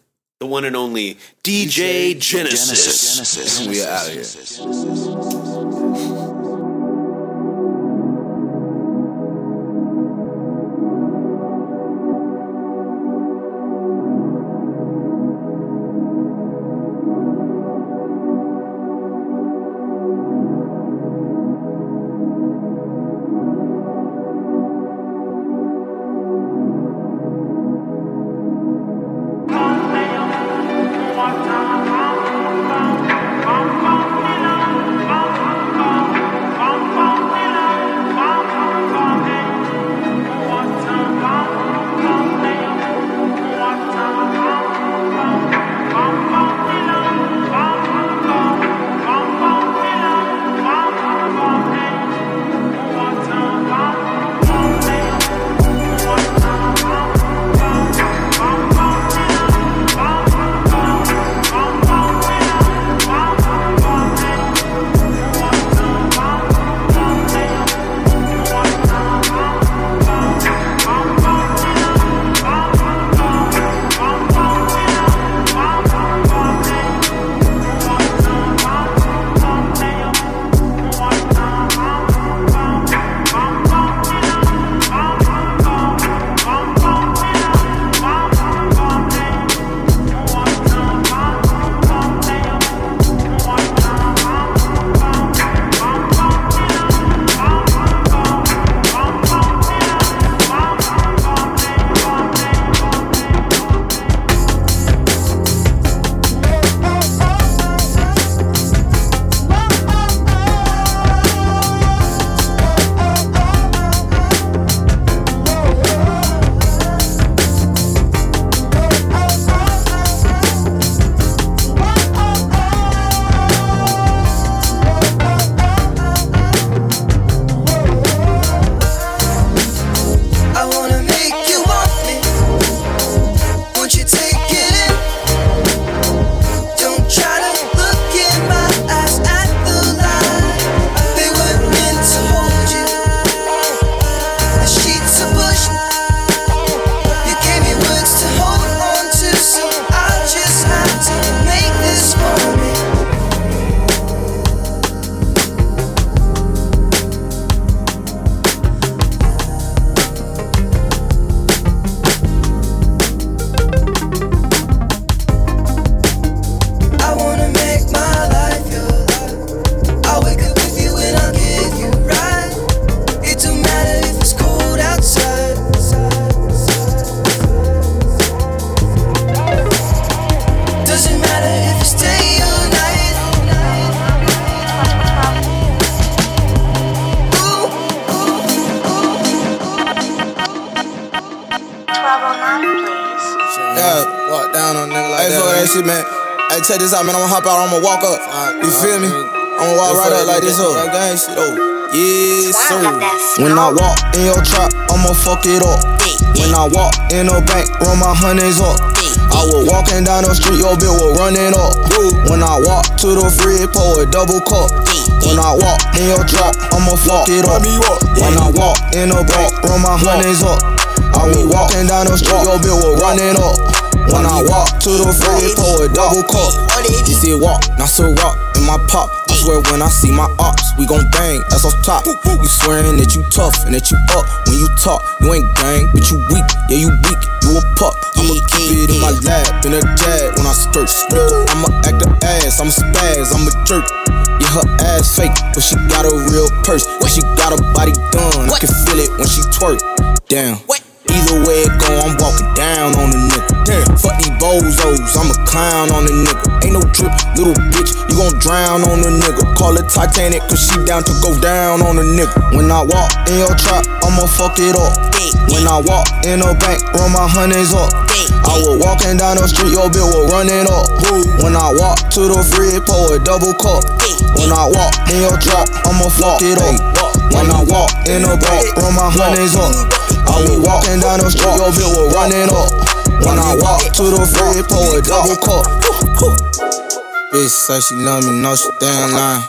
The one and only DJ Genesis. Genesis. We are out of here. shit, I walk in your trap, I'ma fuck it up. When I walk in the bank, run my hundreds up. I was walking down the street, your bill was running up. When I walk to the fridge, pour a double cup. When I walk in your trap, I'ma fuck it up. When I walk in the bank, run my hundreds up. I was walking down the street, your bill was running up. When I walk to the fridge, pour a double cup. You see walk, not so rock in my pop. Swear when I see my ops, we gon' bang, that's off top. You swearing that you tough and that you up when you talk. You ain't gang, but you weak, yeah, you weak, you a pup. I'ma keep it in my lap, in a jag when I skirt. I'ma act the ass, I'm a spaz, I'm a jerk. Yeah, her ass fake, but she got a real purse. And she got a body done, I can feel it when she twerk. Damn. Either way it go, I'm walking down on the nigga. Damn, fuck these bozos, I'm a clown on the nigga. Ain't no trip, little bitch, you gon' drown on the nigga. Call it Titanic, cause she down to go down on the nigga. When I walk in your trap, I'ma fuck it up. When I walk in the bank, run my hundreds up. I was walking down the street, your bill was running up. When I walk to the fridge, pour a double cup. When I walk in your trap, I'ma fuck it up. When I walk in the bank, run my hundreds up. I was walking down the street, your bill was running up. When I walk to the fridge, pour a double cup. Bitch say she love me, no she damn lying.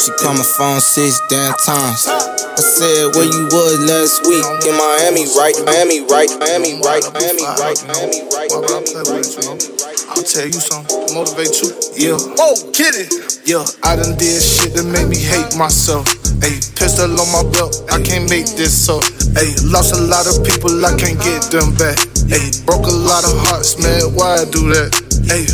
She call my phone six damn times. I said where you was last week in Miami, right? Miami, right? Miami, right? Miami, right? Miami, right? Miami, right? Miami, right? I'll tell you something, motivate you. Yeah. Whoa, get it. Yeah, I done did shit that made me hate myself. Ayy, pistol on my belt, I can't make this up. Ayy, lost a lot of people, I can't get them back. Ayy, broke a lot of hearts, man, why I do that? Ayy,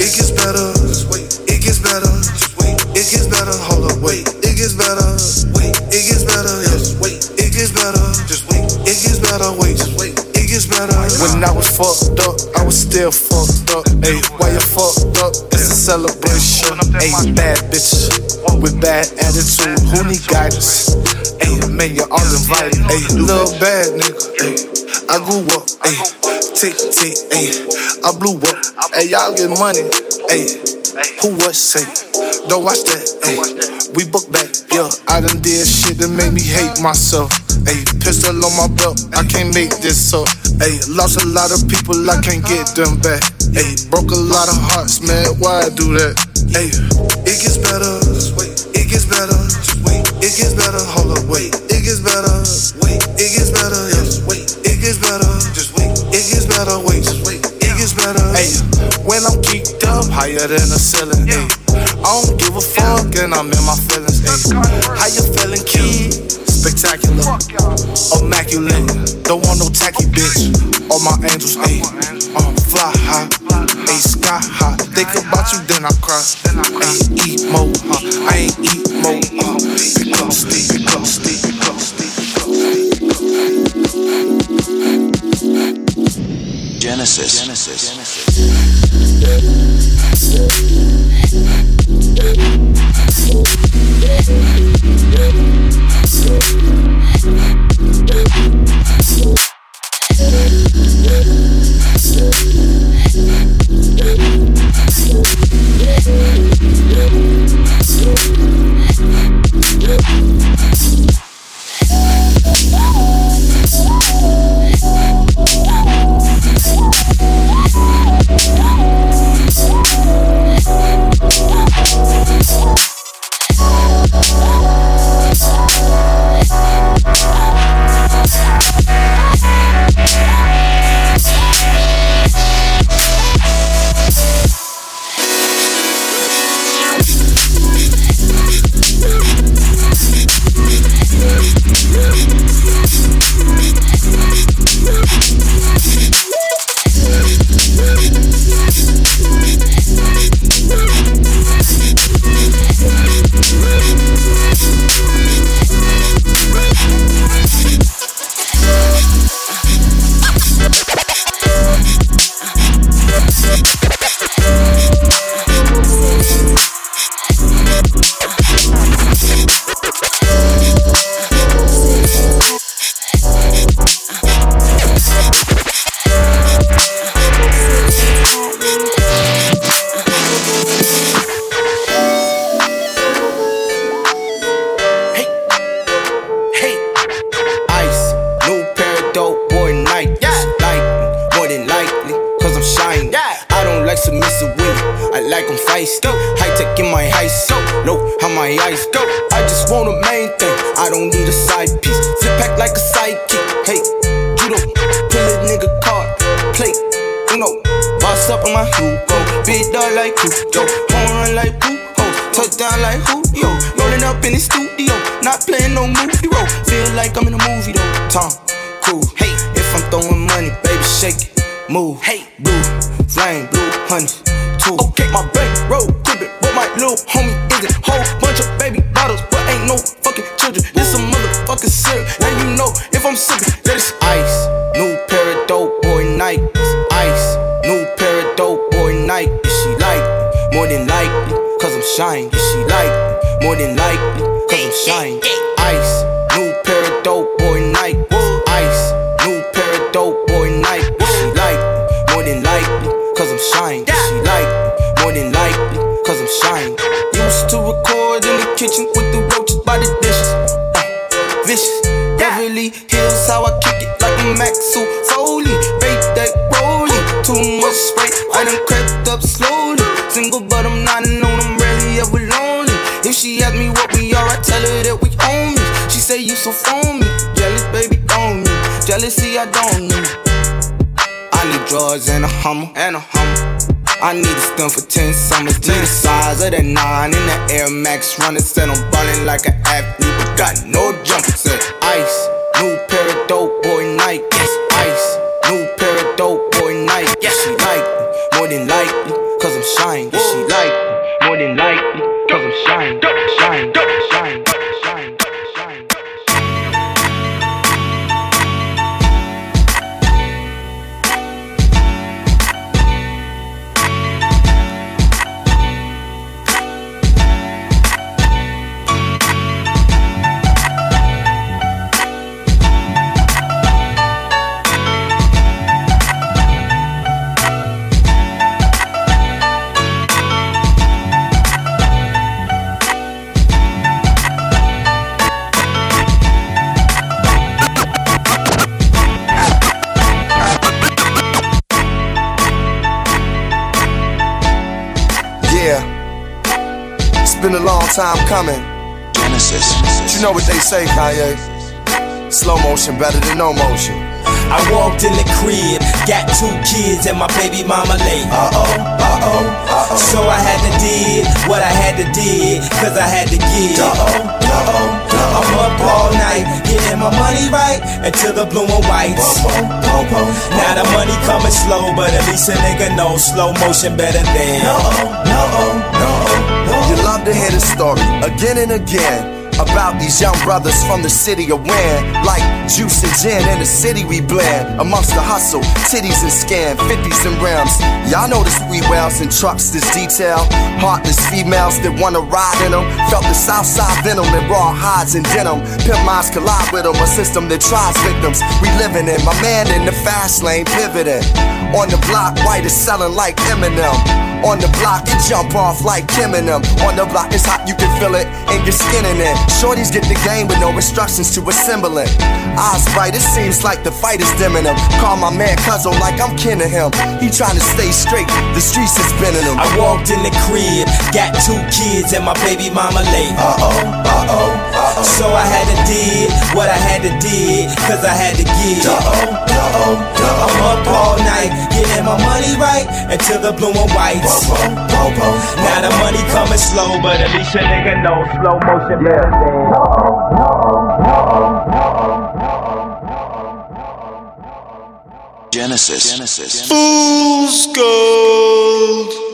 it gets better, Just wait. it gets better, Just wait. it gets better, hold up, wait, it gets better, wait, it gets better, yes, wait, it gets better, just wait, it gets better, wait, just wait, gets better. When I was fucked up, I was still fucked up. Ayy, why you fucked up? It's a celebration. Ayy, bad bitches with bad attitude. Who need guidance? Ayy, man, you're all invited. Ayy, little bad nigga. Ayy, I grew up. Ayy, tick tick. Ayy, I blew up. Ayy, y'all get money. Ayy, who what say? Don't watch that. Ayy, we book back. Yeah, I done did shit that made me hate myself. Ayy, pistol on my belt, I can't make this up. Ayy, lost a lot of people, I can't get them back. Ayy, broke a lot of hearts, man, why I do that? Ayy, it gets better, it gets better, Just wait. it gets better, hold up, wait, it gets better, wait, it gets better, yes, wait, it gets better, just wait, it gets better, wait, just wait, gets better. When I'm geeked up, higher than the ceiling, ayy, I don't give a fuck and I'm in my feelings, ayy, how you feeling, kid? Spectacular, immaculate. Don't want no tacky bitch. All my angels, ayy, uh, fly high, ayy, sky high. Think about you, then I cry. Ayy, eat more, huh? I ain't eat more. Uh, pick up stick, pick up stick, pick up stick. Genesis. Genesis. Genesis. No, how my eyes go. I just want a main thing. I don't need a side piece. Sit back like a sidekick. Hey, judo, pull a nigga card, plate. You know, boss up on my Hugo. Big dog like Hugo. Home run like Ho. Touchdown like Julio. Rolling up in the studio. Not playing no movie role. Feel like I'm in a movie though. Tom, cool. Hey, if I'm throwing money, baby, shake it. Move. Hey, blue, flame, blue, honey. Two. Okay, my bank roll, it, but my little homie is a whole bunch of baby bottles, but ain't no fucking children. This a motherfucking syrup. Now you know if I'm sippin', that is ice. New pair of dope boy Nikes. Ice. New pair of dope boy Nike. Is she like me? More than likely, cause I'm shine. Is she like me? More than likely, cause I'm shine. Ice. Kitchen with the roaches by the dishes. Uh, vicious. Beverly Hills, how I kick it like a Axel Foley. Bake that rolling, too much spray. I done crept up slowly. Single, but I'm not known, I'm rarely ever lonely. If she ask me what we are, I tell her that we own me. She say you so phony. Jealous, baby, don't me. Jealousy, I don't need. I need drugs and a hummer and a hummer. I need a stun for 10 summers. Need the size of that 9 in the Air Max running. Said I'm ballin' like an athlete, but got no jumper. Ice. New pair of dope boy Nike. Yes, ice. New pair of dope boy Nike. Yes, she like me. More than likely, cause I'm shine. Yes, she like me. More than likely, cause I'm. Shine, shine, shine, time coming. Genesis. But you know what they say, Kanye? Slow motion better than no motion. I walked in the crib, got two kids and my baby mama late. Uh oh, uh oh, uh oh. So I had to did what I had to did, cause I had to give. Uh oh, uh oh, I'm up all night, getting my money right until the blue and whites. Now the money coming slow, but at least a nigga know slow motion better than. No, oh, no, no. You love to hear the story again and again about these young brothers from the city of Win. Like juice and gin in the city we blend. Amongst the hustle, titties and scan, 50s and rims. Y'all know the sweet wells and trucks, this detail. Heartless females that wanna ride in them. Felt the south side venom and raw hides and denim. Pimp minds collide with them, a system that tries victims. We living in, my man in the fast lane pivoting. On the block, white is selling like Eminem. On the block, you jump off like Kim and them. On the block, it's hot, you can feel it in your skin and it. Shorties get the game with no instructions to assemble it. Eyes bright, it seems like the fight is dimming him. Call my man Cuzzo like I'm kin to him. He trying to stay straight, the streets is bending him. I walked in the crib, got two kids and my baby mama late. Uh oh, uh oh, uh oh. So I had to did what I had to did, cause I had to give. Uh oh, uh oh, uh oh. I'm up all night, getting my money right until the blue and whites. Now the money coming slow, but at least a nigga know slow motion better than. Genesis. Genesis. Fool's gold.